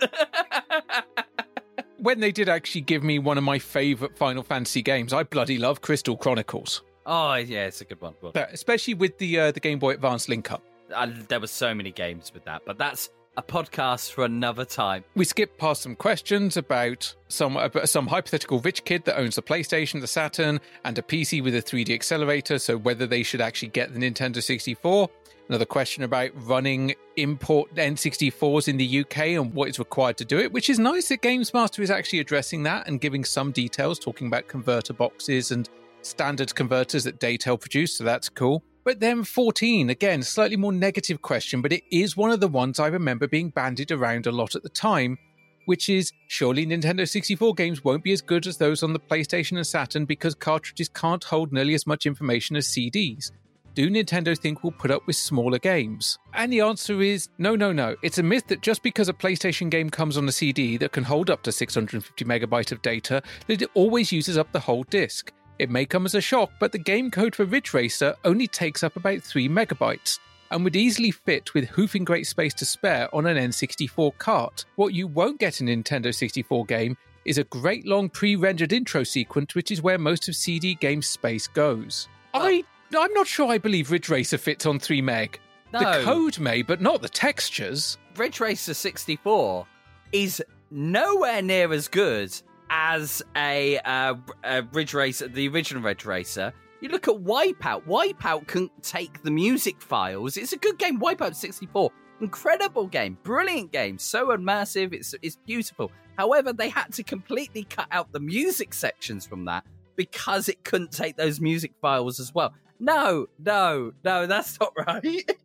when they did actually give me one of my favourite Final Fantasy games, I bloody love Crystal Chronicles. Oh, yeah, it's a good one. But especially with the uh, the Game Boy Advance link up. uh, there were so many games with that, but that's a podcast for another time. We skipped past some questions about some about some hypothetical rich kid that owns the PlayStation, the Saturn, and a PC with a 3D accelerator. So whether they should actually get the Nintendo 64. Another question about running import N64s in the UK and what is required to do it, which is nice that Games Master is actually addressing that and giving some details, talking about converter boxes and standard converters that Datel produce. So that's cool. But then 14, again, slightly more negative question, but it is one of the ones I remember being bandied around a lot at the time, which is surely Nintendo 64 games won't be as good as those on the PlayStation and Saturn because cartridges can't hold nearly as much information as CDs. Do Nintendo think we'll put up with smaller games? And the answer is no, no, no. It's a myth that just because a PlayStation game comes on a CD that can hold up to 650 megabyte of data, that it always uses up the whole disk. It may come as a shock, but the game code for Ridge Racer only takes up about 3 megabytes and would easily fit with hoofing great space to spare on an N64 cart. What you won't get in a Nintendo 64 game is a great long pre rendered intro sequence, which is where most of CD game space goes. Oh. I, I'm not sure I believe Ridge Racer fits on 3 meg. The code may, but not the textures. Ridge Racer 64 is nowhere near as good as a, uh, a Ridge Racer, the original Ridge Racer. You look at Wipeout. Wipeout couldn't take the music files. It's a good game. Wipeout 64, incredible game, brilliant game, so immersive. It's it's beautiful. However, they had to completely cut out the music sections from that because it couldn't take those music files as well. No, no, no, that's not right. [LAUGHS]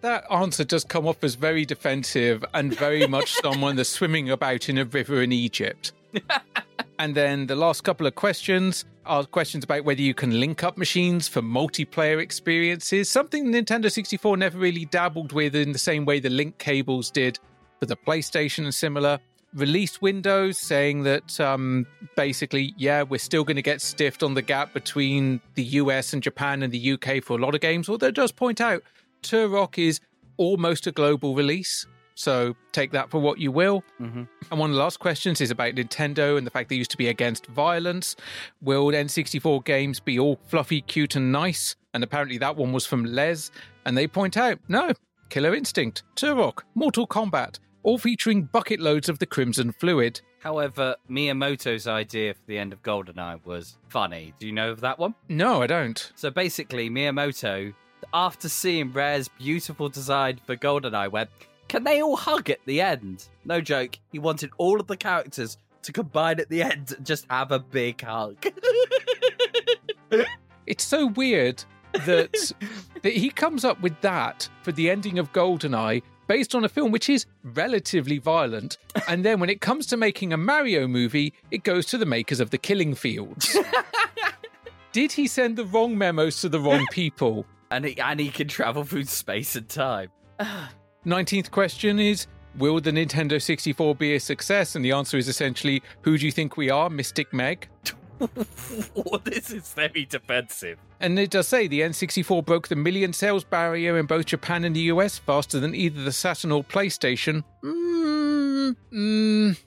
That answer does come off as very defensive and very much [LAUGHS] someone that's swimming about in a river in Egypt. [LAUGHS] and then the last couple of questions are questions about whether you can link up machines for multiplayer experiences, something Nintendo 64 never really dabbled with in the same way the link cables did for the PlayStation and similar. Release windows saying that um, basically, yeah, we're still going to get stiffed on the gap between the US and Japan and the UK for a lot of games, although it does point out Turok is almost a global release. So take that for what you will. Mm-hmm. And one of the last questions is about Nintendo and the fact they used to be against violence. Will N64 games be all fluffy, cute, and nice? And apparently that one was from Les. And they point out no, Killer Instinct, Turok, Mortal Kombat, all featuring bucket loads of the Crimson Fluid. However, Miyamoto's idea for the end of GoldenEye was funny. Do you know of that one? No, I don't. So basically, Miyamoto, after seeing Rare's beautiful design for GoldenEye, went, Can they all hug at the end? No joke. He wanted all of the characters to combine at the end and just have a big hug. [LAUGHS] It's so weird that, [LAUGHS] that he comes up with that for the ending of GoldenEye based on a film which is relatively violent. [LAUGHS] And then when it comes to making a Mario movie, it goes to the makers of The Killing Fields. Did he send the wrong memos to the wrong people? and, he, and he can travel through space and time. [SIGHS] [SIGHS] 19th question is Will the Nintendo 64 be a success? And the answer is essentially Who do you think we are, Mystic Meg? [LAUGHS] this is very defensive. And it does say the N64 broke the million sales barrier in both Japan and the US faster than either the Saturn or PlayStation. Mm, mm,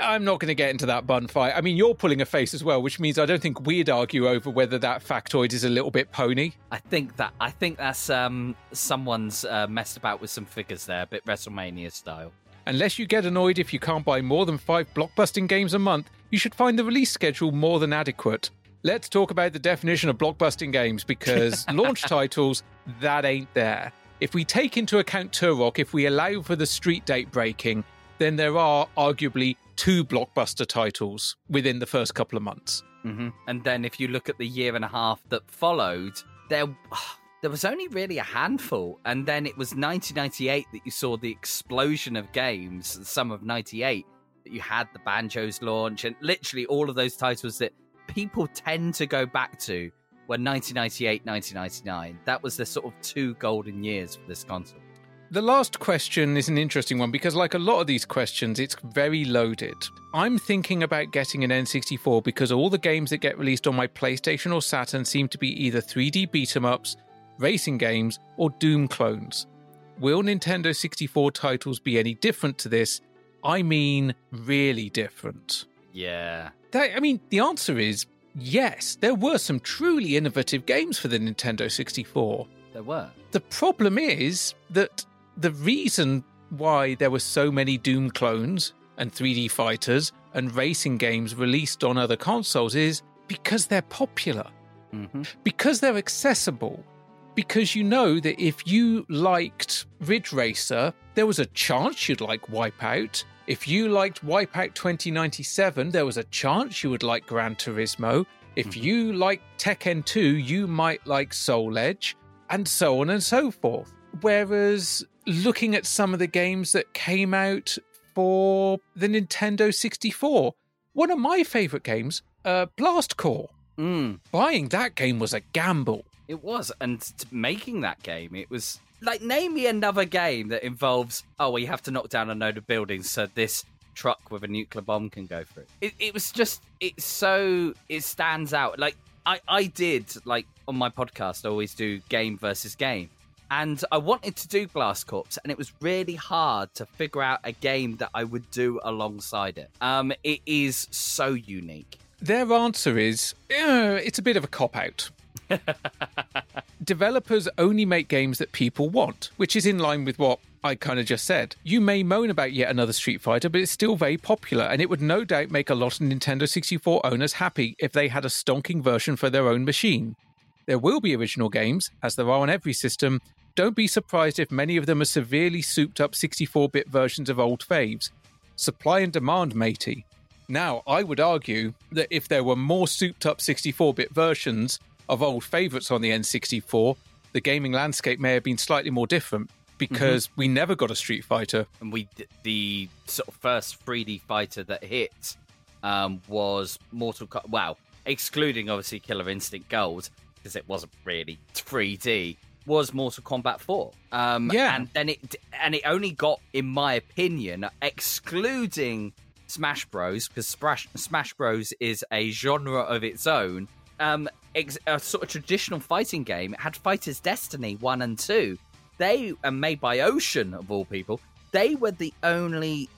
I'm not going to get into that bun fight. I mean, you're pulling a face as well, which means I don't think we'd argue over whether that factoid is a little bit pony. I think that I think that's um someone's uh, messed about with some figures there, a bit WrestleMania style. Unless you get annoyed if you can't buy more than five blockbusting games a month, you should find the release schedule more than adequate. Let's talk about the definition of blockbusting games because [LAUGHS] launch titles, that ain't there. If we take into account Turok, if we allow for the street date breaking, then there are arguably two blockbuster titles within the first couple of months. Mm-hmm. And then if you look at the year and a half that followed, there [SIGHS] there was only really a handful, and then it was 1998 that you saw the explosion of games. The summer of '98 that you had the Banjo's launch, and literally all of those titles that people tend to go back to were 1998, 1999. That was the sort of two golden years for this console. The last question is an interesting one because, like a lot of these questions, it's very loaded. I'm thinking about getting an N64 because all the games that get released on my PlayStation or Saturn seem to be either 3D beat 'em ups, racing games, or Doom clones. Will Nintendo 64 titles be any different to this? I mean, really different. Yeah. That, I mean, the answer is yes. There were some truly innovative games for the Nintendo 64. There were. The problem is that the reason why there were so many Doom clones and 3D fighters and racing games released on other consoles is because they're popular, Mm-hmm. because they're accessible, because you know that if you liked Ridge Racer, there was a chance you'd like Wipeout. If you liked Wipeout 2097, there was a chance you would like Gran Turismo. If you liked Tekken 2, you might like Soul Edge, and so on and so forth. Whereas looking at some of the games that came out for the Nintendo 64, one of my favorite games, uh, Blast Corps. Mm. Buying that game was a gamble. It was, and making that game, it was like name me another game that involves oh, we have to knock down a load of buildings so this truck with a nuclear bomb can go through. It, it was just it's so it stands out. Like I I did like on my podcast, I always do game versus game. And I wanted to do Blast Corps, and it was really hard to figure out a game that I would do alongside it. Um, it is so unique. Their answer is "Eh, it's a bit of a cop out. [LAUGHS] Developers only make games that people want, which is in line with what I kind of just said. You may moan about yet another Street Fighter, but it's still very popular, and it would no doubt make a lot of Nintendo 64 owners happy if they had a stonking version for their own machine. There will be original games, as there are on every system. Don't be surprised if many of them are severely souped up 64 bit versions of old faves. Supply and demand, matey. Now, I would argue that if there were more souped up 64 bit versions of old favourites on the N64, the gaming landscape may have been slightly more different because we never got a Street Fighter. and we the sort of first 3D fighter that hit um, was Mortal Kombat. Wow, excluding obviously Killer Instinct Gold because it wasn't really 3D. Was Mortal Kombat 4? Um, Yeah. and then it and it only got, in my opinion, excluding Smash Bros. because Smash, Smash Bros. is a genre of its own. Um, ex- a sort of traditional fighting game. It had Fighters Destiny one and two. They are made by Ocean of all people. They were the only,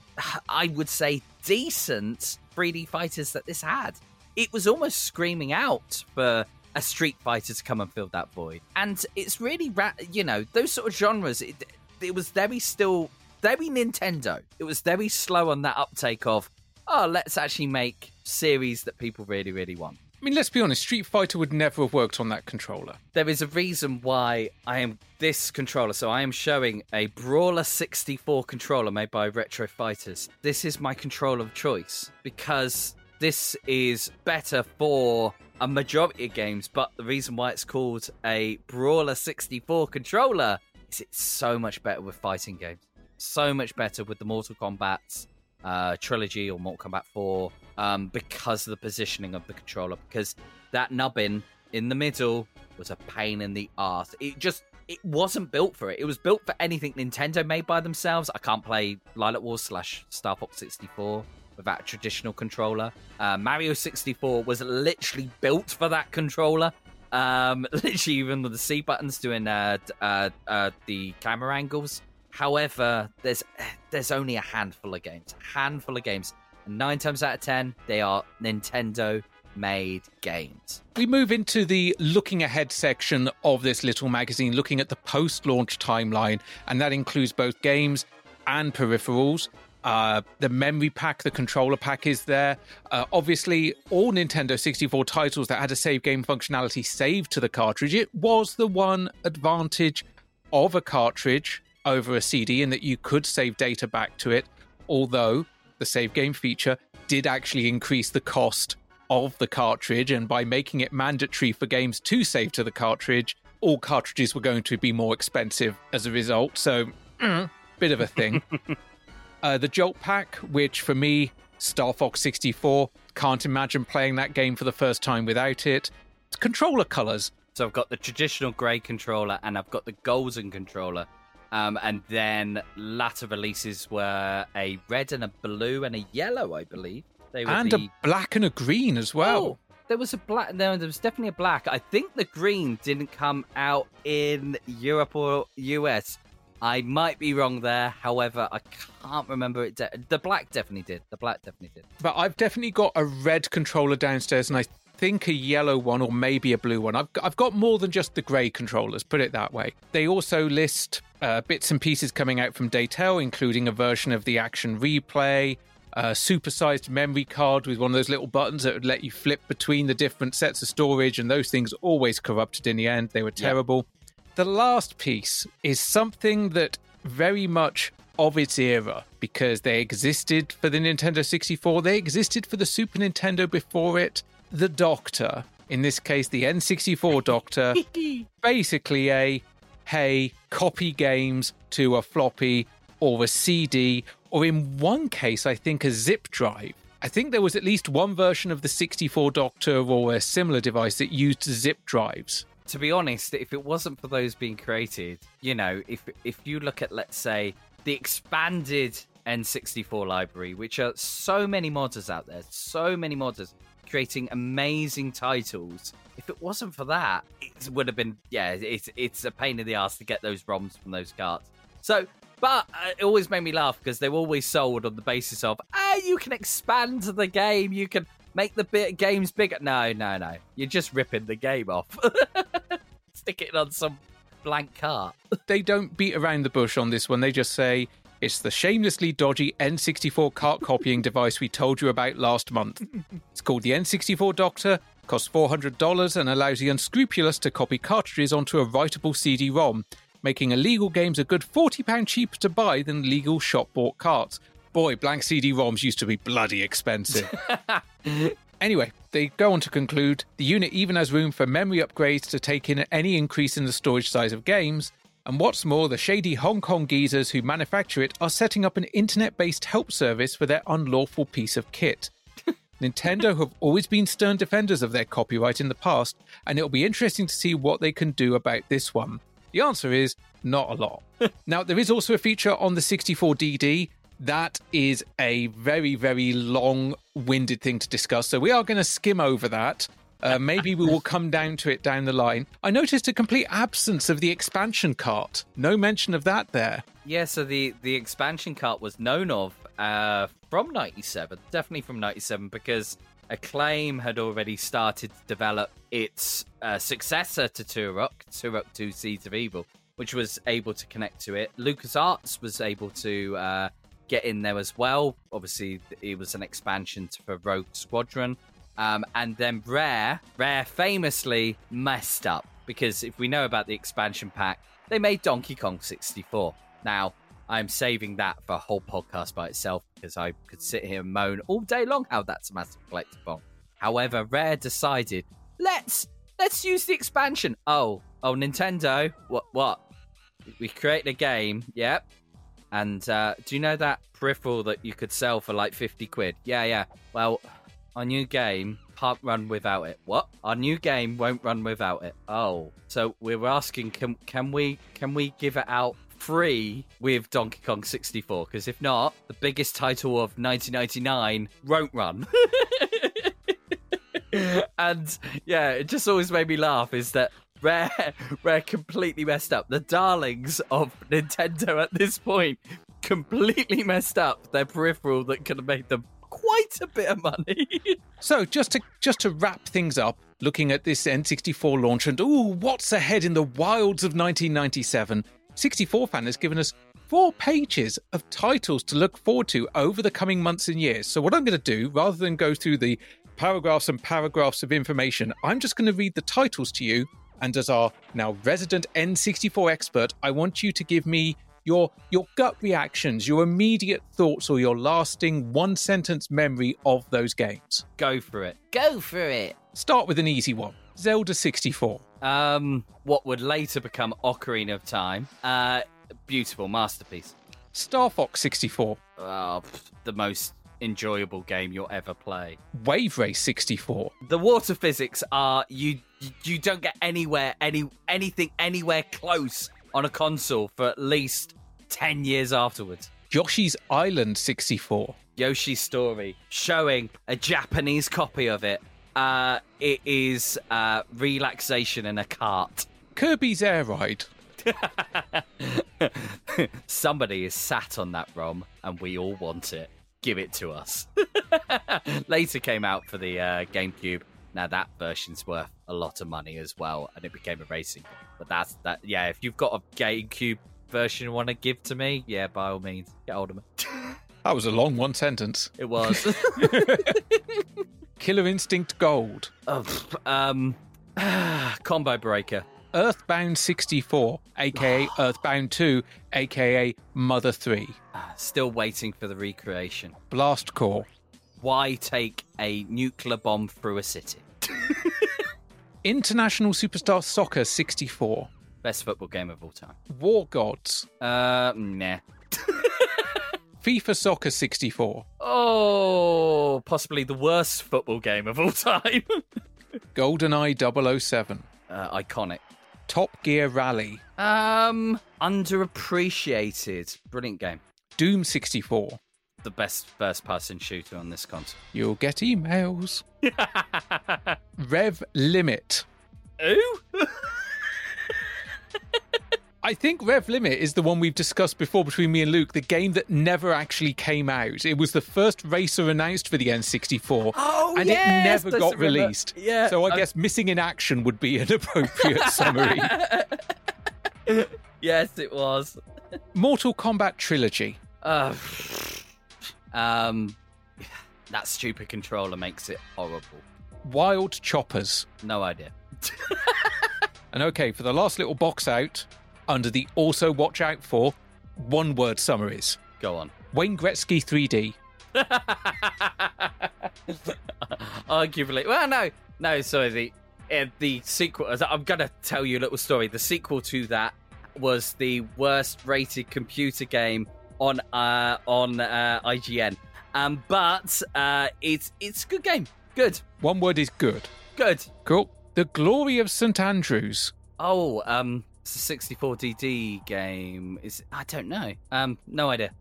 I would say, decent 3D fighters that this had. It was almost screaming out for a Street Fighter to come and fill that void. And it's really, ra- you know, those sort of genres. It, it was very still very Nintendo. It was very slow on that uptake of, oh, let's actually make series that people really, really want. I mean, let's be honest, Street Fighter would never have worked on that controller. There is a reason why I am this controller. So I am showing a Brawler 64 controller made by Retro Fighters. This is my controller of choice because this is better for a majority of games. But the reason why it's called a Brawler 64 controller is it's so much better with fighting games. So much better with the Mortal Kombat uh, trilogy or Mortal Kombat 4 um, because of the positioning of the controller. Because that nubbin in the middle was a pain in the arse. It just it wasn't built for it. It was built for anything Nintendo made by themselves. I can't play Lylat Wars slash Star Fox 64 without a traditional controller. Uh, Mario 64 was literally built for that controller. Um, [LAUGHS] literally, even with the C buttons doing uh, uh, uh, the camera angles. However, there's there's only a handful of games, a handful of games, and nine times out of ten, they are Nintendo made games. We move into the looking ahead section of this little magazine, looking at the post launch timeline, and that includes both games and peripherals. Uh, the memory pack, the controller pack is there. Uh, obviously, all Nintendo 64 titles that had a save game functionality saved to the cartridge. It was the one advantage of a cartridge over a CD in that you could save data back to it, although the save game feature did actually increase the cost of the cartridge. And by making it mandatory for games to save to the cartridge, all cartridges were going to be more expensive as a result. So, mm, bit of a thing. [LAUGHS] uh, the Jolt Pack, which for me, Star Fox 64, can't imagine playing that game for the first time without it. Controller colors. So I've got the traditional grey controller and I've got the golden controller. Um, and then latter releases were a red and a blue and a yellow, I believe. They were And the... a black and a green as well. Oh, there was a black. No, there was definitely a black. I think the green didn't come out in Europe or US. I might be wrong there. However, I can't remember it. De- the black definitely did. The black definitely did. But I've definitely got a red controller downstairs, and I think a yellow one or maybe a blue one. I've, I've got more than just the grey controllers, put it that way. They also list uh, bits and pieces coming out from Datel, including a version of the action replay, a supersized memory card with one of those little buttons that would let you flip between the different sets of storage, and those things always corrupted in the end. They were terrible. The last piece is something that very much of its era because they existed for the Nintendo 64, they existed for the Super Nintendo before it. The Doctor, in this case, the N64 Doctor, [LAUGHS] basically a hey, copy games to a floppy or a CD, or in one case, I think a zip drive. I think there was at least one version of the 64 Doctor or a similar device that used zip drives. To be honest, if it wasn't for those being created, you know, if if you look at let's say the expanded N64 library, which are so many modders out there, so many modders creating amazing titles. If it wasn't for that, it would have been yeah, it's it's a pain in the ass to get those ROMs from those carts. So, but uh, it always made me laugh because they were always sold on the basis of ah, you can expand the game, you can make the bit games bigger. No, no, no, you're just ripping the game off. [LAUGHS] Stick it on some blank cart. they don't beat around the bush on this one. They just say it's the shamelessly dodgy N64 cart copying [LAUGHS] device we told you about last month. It's called the N64 Doctor, costs $400, and allows the unscrupulous to copy cartridges onto a writable CD ROM, making illegal games a good £40 cheaper to buy than legal shop bought carts. Boy, blank CD ROMs used to be bloody expensive. [LAUGHS] Anyway, they go on to conclude the unit even has room for memory upgrades to take in any increase in the storage size of games. And what's more, the shady Hong Kong geezers who manufacture it are setting up an internet based help service for their unlawful piece of kit. [LAUGHS] Nintendo have always been stern defenders of their copyright in the past, and it'll be interesting to see what they can do about this one. The answer is not a lot. [LAUGHS] now, there is also a feature on the 64DD that is a very, very long winded thing to discuss. So we are going to skim over that. Uh, maybe we will come down to it down the line. I noticed a complete absence of the expansion cart. No mention of that there. Yeah, so the the expansion cart was known of uh, from '97, definitely from '97, because Acclaim had already started to develop its uh, successor to Turok, Turok 2 Seeds of Evil, which was able to connect to it. LucasArts was able to uh, get in there as well. Obviously, it was an expansion for Rogue Squadron. Um, and then Rare, Rare famously messed up because if we know about the expansion pack, they made Donkey Kong 64. Now, I'm saving that for a whole podcast by itself because I could sit here and moan all day long how that's a massive collector collectible. However, Rare decided let's let's use the expansion. Oh, oh, Nintendo, what what? We create a game, yep. And uh, do you know that peripheral that you could sell for like 50 quid? Yeah, yeah. Well, our new game can't run without it. What? Our new game won't run without it. Oh, so we're asking, can can we can we give it out free with Donkey Kong 64? Because if not, the biggest title of 1999 won't run. [LAUGHS] and yeah, it just always made me laugh. Is that Rare, Rare completely messed up. The darlings of Nintendo at this point completely messed up their peripheral that could have made them quite a bit of money. [LAUGHS] so just to just to wrap things up, looking at this N64 launch and ooh, what's ahead in the wilds of 1997? 64 fan has given us four pages of titles to look forward to over the coming months and years. So what I'm going to do, rather than go through the paragraphs and paragraphs of information, I'm just going to read the titles to you. And as our now resident N64 expert, I want you to give me your your gut reactions, your immediate thoughts, or your lasting one sentence memory of those games. Go for it. Go for it. Start with an easy one. Zelda 64. Um, what would later become Ocarina of Time. Uh, beautiful masterpiece. Star Fox 64. Oh, the most enjoyable game you'll ever play. Wave Race 64. The water physics are you you don't get anywhere any anything anywhere close on a console for at least 10 years afterwards. Yoshi's Island 64. Yoshi's Story, showing a Japanese copy of it. Uh, it is uh, relaxation in a cart. Kirby's Air Ride. [LAUGHS] Somebody is sat on that ROM and we all want it. Give it to us. [LAUGHS] Later came out for the uh, GameCube. Now that version's worth a lot of money as well, and it became a racing game. But that's that. Yeah, if you've got a GameCube version you want to give to me, yeah, by all means, get hold of me. [LAUGHS] That was a long one sentence. It was. [LAUGHS] [LAUGHS] Killer Instinct Gold. Oh, um, [SIGHS] Combo Breaker. Earthbound 64, aka [SIGHS] Earthbound 2, aka Mother 3. Still waiting for the recreation. Blast Corps. Why take a nuclear bomb through a city? [LAUGHS] International Superstar Soccer 64. Best football game of all time. War Gods. Uh, nah. [LAUGHS] FIFA Soccer 64. Oh, possibly the worst football game of all time. [LAUGHS] GoldenEye 007. uh, iconic. Top Gear Rally. Um, underappreciated. Brilliant game. Doom 64. The best first-person shooter on this console. You'll get emails. [LAUGHS] Rev Limit. Ooh. [LAUGHS] I think Rev Limit is the one we've discussed before between me and Luke, the game that never actually came out. It was the first racer announced for the N64, [GASPS] Oh, and yes, it never got remember. released. Yeah, So I I- guess missing in action would be an [LAUGHS] appropriate summary. yes, it was. Mortal Kombat Trilogy. Uh, um, that stupid controller makes it horrible. Wild Choppers. No idea. [LAUGHS] And okay, for the last little box out, under the also watch out for, one word summaries. Go on. Wayne Gretzky 3D. [LAUGHS] Arguably, well, no, no. Sorry, the uh, the sequel. I'm gonna tell you a little story. The sequel to that was the worst rated computer game on uh on uh, IGN. Um, but uh, it's it's a good game. Good, One word is good. good. Cool. The Glory of St. Andrews. Oh, um, it's a 64 DD game. Is I don't know. Um, no idea.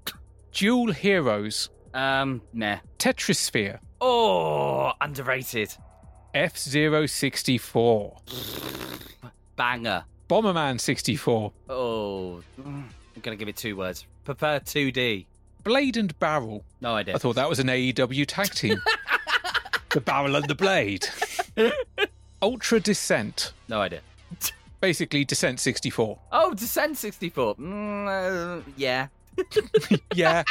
Dual Heroes. Um, nah. Tetrisphere. Oh, underrated. F Zero 64. Banger. Bomberman 64. Oh, I'm gonna give it two words. Prepare 2D. Blade and Barrel. No idea. I thought that was an AEW tag team. [LAUGHS] the Barrel and the Blade. [LAUGHS] Ultra Descent. No idea. Basically, Descent 64. Oh, Descent 64. Mm, uh, yeah. [LAUGHS] Yeah.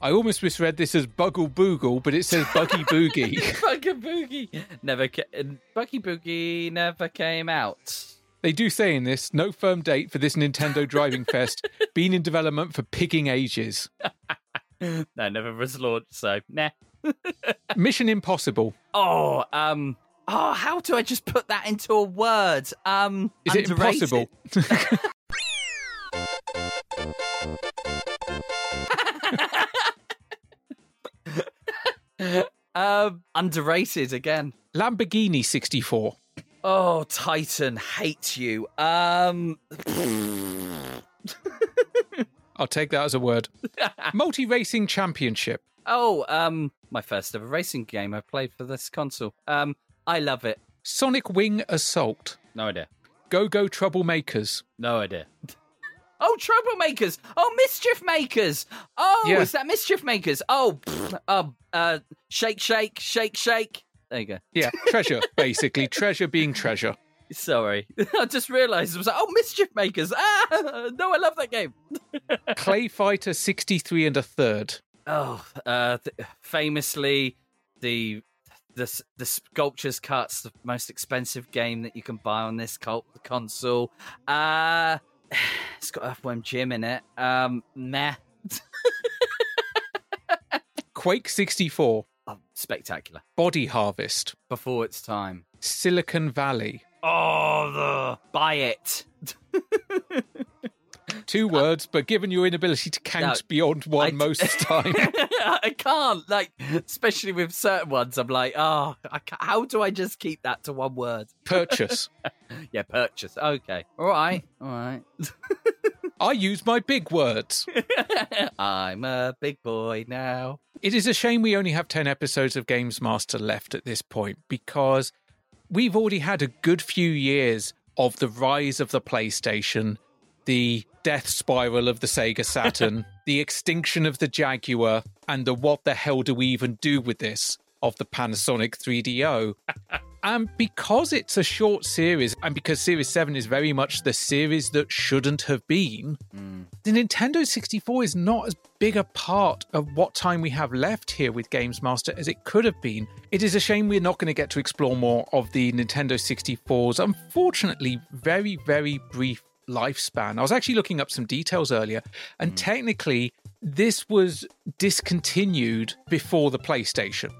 I almost misread this as Buggle Boogle, but it says Buggy Boogie. Buggy Boogie never. Ca- Buggy Boogie never came out. They do say in this no firm date for this Nintendo Driving [LAUGHS] Fest, been in development for pigging ages. [LAUGHS] no, never was launched. So nah. [LAUGHS] Mission Impossible. Oh, um. Oh, how do I just put that into a word? Um, Is it impossible? um, underrated again. Lamborghini 64. Oh, Titan, hate you. Um, [LAUGHS] I'll take that as a word. [LAUGHS] Multi Racing Championship. oh, um, my first ever racing game I played for this console. Um, I love it. Sonic Wing Assault. No idea. Go Go Troublemakers. No idea. [LAUGHS] Oh, troublemakers! Oh, mischief makers! Oh, Yeah. is that mischief makers? Oh, pfft, [SNIFFS] um, uh, shake, shake, shake, shake. There you go. Yeah, treasure, basically. treasure being treasure. [LAUGHS] Sorry, [LAUGHS] I just realised I was like, oh, mischief makers! Ah, [LAUGHS] no, I love that game. Clay Fighter 63 and a third. Oh, uh, th- famously, the the the Sculptor's Cut's the most expensive game that you can buy on this col- console. Uh [SIGHS] it's got Earthworm Jim in it. Um, meh. Quake 64. Spectacular. Body Harvest. Before its time. Silicon Valley. Oh, the buy it. [LAUGHS] Two words, but given your inability to count No, beyond one I- most of [LAUGHS] the time. [LAUGHS] I can't like, especially with certain ones. I'm like, oh, I ca how do I just keep that to one word? Purchase. yeah, purchase. Okay, all right, all right. I use my big words. [LAUGHS] I'm a big boy now. It is a shame we only have 10 episodes of Games Master left at this point because we've already had a good few years of the rise of the PlayStation, the death spiral of the Sega Saturn, [LAUGHS] the extinction of the Jaguar, and the what the hell do we even do with this? of the Panasonic 3DO. [LAUGHS] and because it's a short series, and because Series 7 is very much the series that shouldn't have been, mm. the Nintendo 64 is not as big a part of what time we have left here with Games Master as it could have been. It is a shame we're not going to get to explore more of the Nintendo 64's unfortunately very, very brief lifespan. I was actually looking up some details earlier, and mm. technically, this was discontinued before the PlayStation.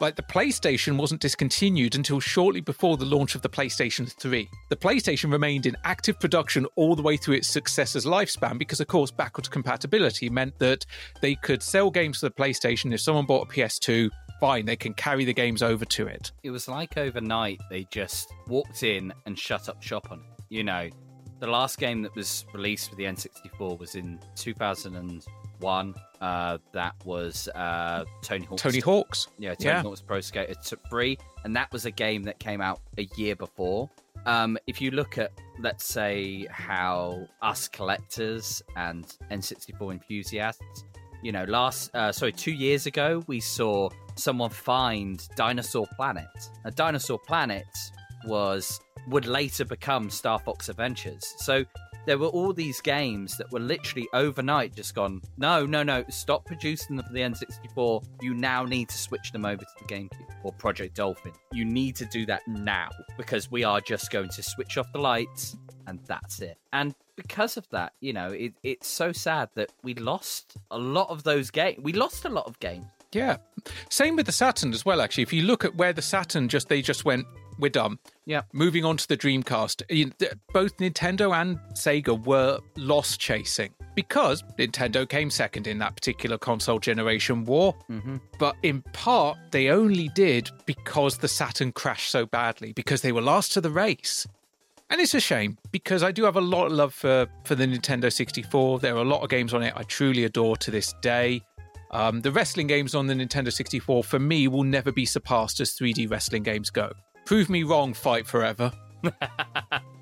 Like the PlayStation wasn't discontinued until shortly before the launch of the PlayStation 3. The PlayStation remained in active production all the way through its successor's lifespan because, of course, backwards compatibility meant that they could sell games to the PlayStation. If someone bought a PS2, fine, they can carry the games over to it. It was like overnight they just walked in and shut up shop on it. You know, the last game that was released for the N64 was in 2001. Uh, that was uh, Tony Hawk's. Tony Hawk's. Yeah, Tony Yeah. Hawk's Pro Skater t- 3. And that was a game that came out a year before. Um, if you look at, let's say, how us collectors and N64 enthusiasts, you know, last, uh, sorry, two years ago, we saw someone find Dinosaur Planet. Now, Dinosaur Planet was would later become Star Fox Adventures. So there were all these games that were literally overnight just gone, no, no, no, stop producing them for the N64. You now need to switch them over to the GameCube or Project Dolphin. You need to do that now because we are just going to switch off the lights and that's it. And because of that, you know, it, it's so sad that we lost a lot of those games. We lost a lot of games. Yeah. Same with the Saturn as well, actually. If you look at where the Saturn just, they just went, we're done. Yeah. Moving on to the Dreamcast. Both Nintendo and Sega were loss chasing because Nintendo came second in that particular console generation war. Mm-hmm. But in part, they only did because the Saturn crashed so badly, because they were last to the race. And it's a shame because I do have a lot of love for, for the Nintendo 64. There are a lot of games on it I truly adore to this day. Um, the wrestling games on the Nintendo 64 for me will never be surpassed as 3D wrestling games go. Prove me wrong, fight forever. [LAUGHS]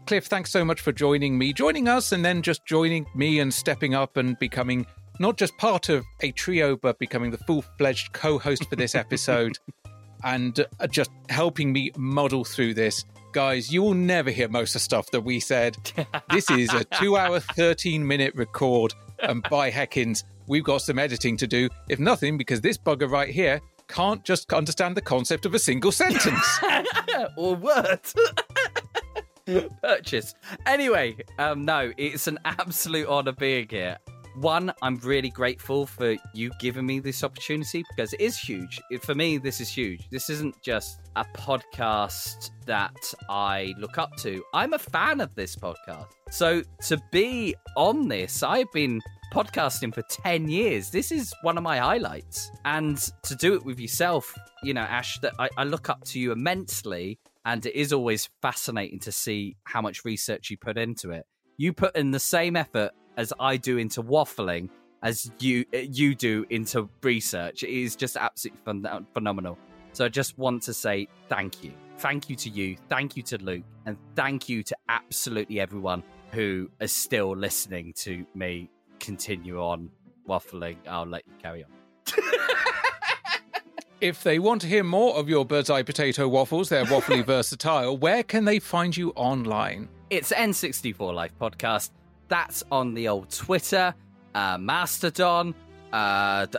Cliff, thanks so much for joining me, joining us, and then just joining me and stepping up and becoming not just part of a trio, but becoming the full fledged co host for this episode [LAUGHS] and uh, just helping me muddle through this. Guys, you will never hear most of the stuff that we said. This is a two hour, [LAUGHS] 13 minute record, and by heckins, we've got some editing to do, if nothing, because this bugger right here can't just understand the concept of a single sentence. [LAUGHS] or word. [LAUGHS] Purchase. Anyway, um, no, it's an absolute honor being here. One, I'm really grateful for you giving me this opportunity because it is huge. For me, this is huge. This isn't just a podcast that I look up to. I'm a fan of this podcast. So to be on this, I've been podcasting for 10 years. This is one of my highlights. And to do it with yourself, you know, Ash, that I, I look up to you immensely. And it is always fascinating to see how much research you put into it. You put in the same effort as I do into waffling as you you do into research. It is just absolutely phen- phenomenal. So I just want to say thank you. Thank you to you. Thank you to Luke. And thank you to absolutely everyone who is still listening to me continue on waffling. I'll let you carry on. [LAUGHS] If they want to hear more of your bird's eye potato waffles, they're waffly [LAUGHS] versatile. Where can they find you online? It's N64 Life Podcast. That's on the old Twitter, uh, Mastodon, uh,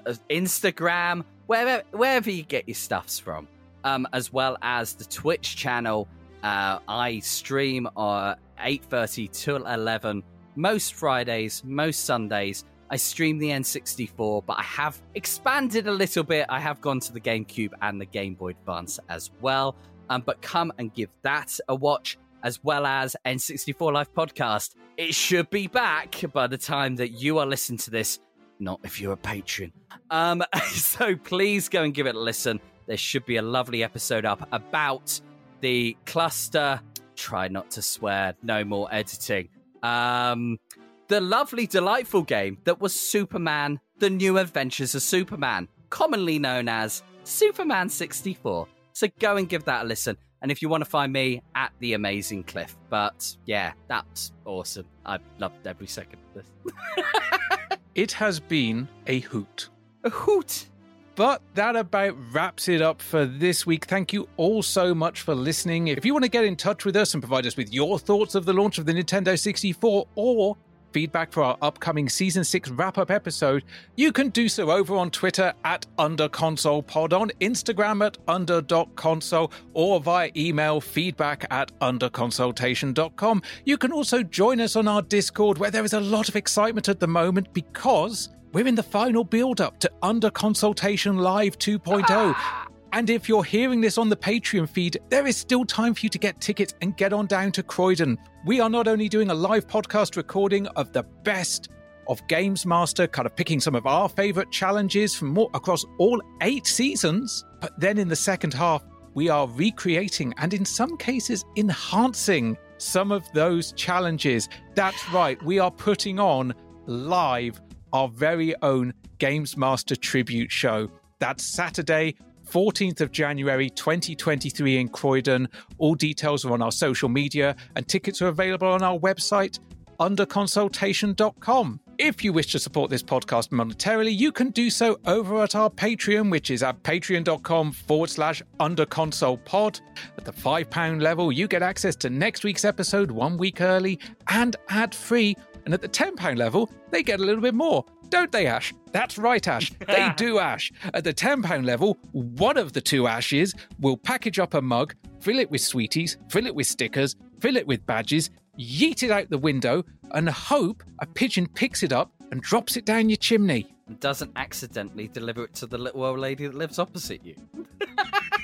uh, Instagram, wherever wherever you get your stuffs from, um, as well as the Twitch channel. Uh, I stream uh, eight thirty till eleven most Fridays, most Sundays. I stream the N64, but I have expanded a little bit. I have gone to the GameCube and the Game Boy Advance as well. Um, but come and give that a watch, as well as N64 Live Podcast. It should be back by the time that you are listening to this. Not if you're a patron. Um, [LAUGHS] so please go and give it a listen. There should be a lovely episode up about the cluster. Try not to swear. No more editing. Um, the lovely, delightful game that was Superman: The New Adventures of Superman, commonly known as Superman 64. So go and give that a listen. And if you want to find me at the Amazing Cliff, but yeah, that's awesome. I loved every second of this. [LAUGHS] It has been a hoot. A hoot. But that about wraps it up for this week. Thank you all so much for listening. If you want to get in touch with us and provide us with your thoughts of the launch of the Nintendo 64 or feedback for our upcoming Season 6 wrap up episode, you can do so over on Twitter at UnderConsolePod, on Instagram at Under.console, or via email feedback at UnderConsultation.com. You can also join us on our Discord where there is a lot of excitement at the moment because we're in the final build up to Under Consultation Live 2.0. Ah. And if you're hearing this on the Patreon feed, there is still time for you to get tickets and get on down to Croydon. We are not only doing a live podcast recording of the best of Games Master, kind of picking some of our favorite challenges from more, across all eight seasons, but then in the second half, we are recreating and in some cases enhancing some of those challenges. That's right, we are putting on live our very own Games Master tribute show. That's Saturday, 14th of January 2023 in Croydon. All details are on our social media and tickets are available on our website underconsultation.com. If you wish to support this podcast monetarily, you can do so over at our Patreon, which is at patreon.com forward slash underconsolepod. At the £5 level, you get access to next week's episode one week early and ad free. And at the £10 level, they get a little bit more. Don't they, Ash? That's right, Ash. [LAUGHS] They do, Ash. At the £10 level, one of the two Ashes will package up a mug, fill it with sweeties, fill it with stickers, fill it with badges, yeet it out the window, and hope a pigeon picks it up and drops it down your chimney. And doesn't accidentally deliver it to the little old lady that lives opposite you. [LAUGHS]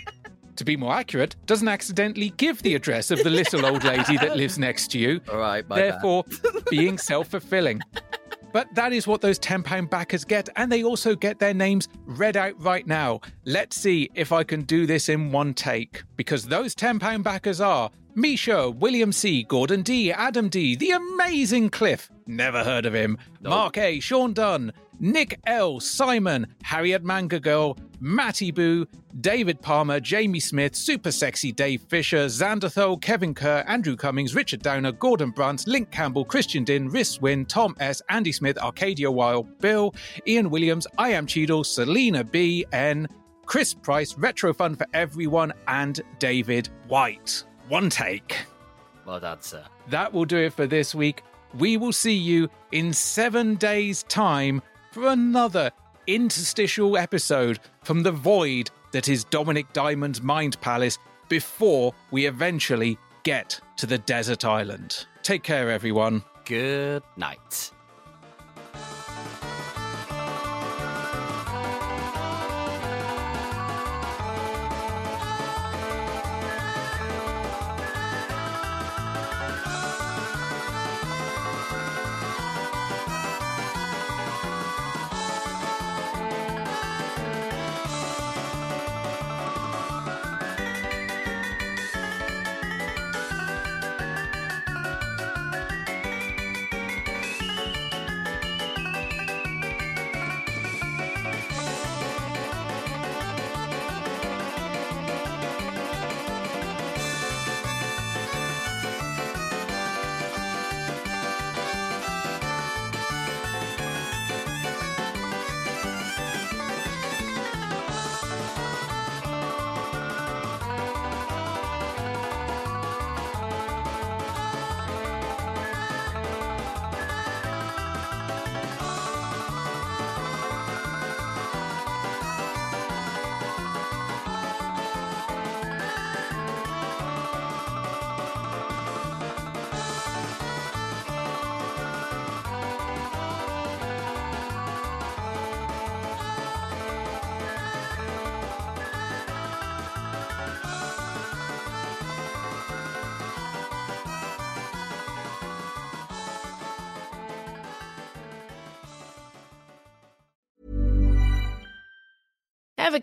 To be more accurate, doesn't accidentally give the address of the little old lady that [LAUGHS] lives next to you. All right, therefore [LAUGHS] being self fulfilling. But that is what those £10 backers get, and they also get their names read out right now. Let's see if I can do this in one take, because those £10 backers are Misha, William C., Gordon D., Adam D., the amazing Cliff, never heard of him, Mark A., Sean Dunn, Nick L., Simon, Harriet Manga Girl, Matty Boo, David Palmer, Jamie Smith, Super Sexy Dave Fisher, Xanderthal, Kevin Kerr, Andrew Cummings, Richard Downer, Gordon Brunt, Link Campbell, Christian Din, Rhys Wynn, Tom S., Andy Smith, Arcadia Wild, Bill, Ian Williams, I Am Cheadle, Selena B. N., Chris Price, Retro Fun for Everyone, and David White. One take. Well done, sir. That will do it for this week. We will see you in seven days' time for another interstitial episode from the void that is Dominik Diamond's Mind Palace before we eventually get to the desert island. Take care, everyone. Good night.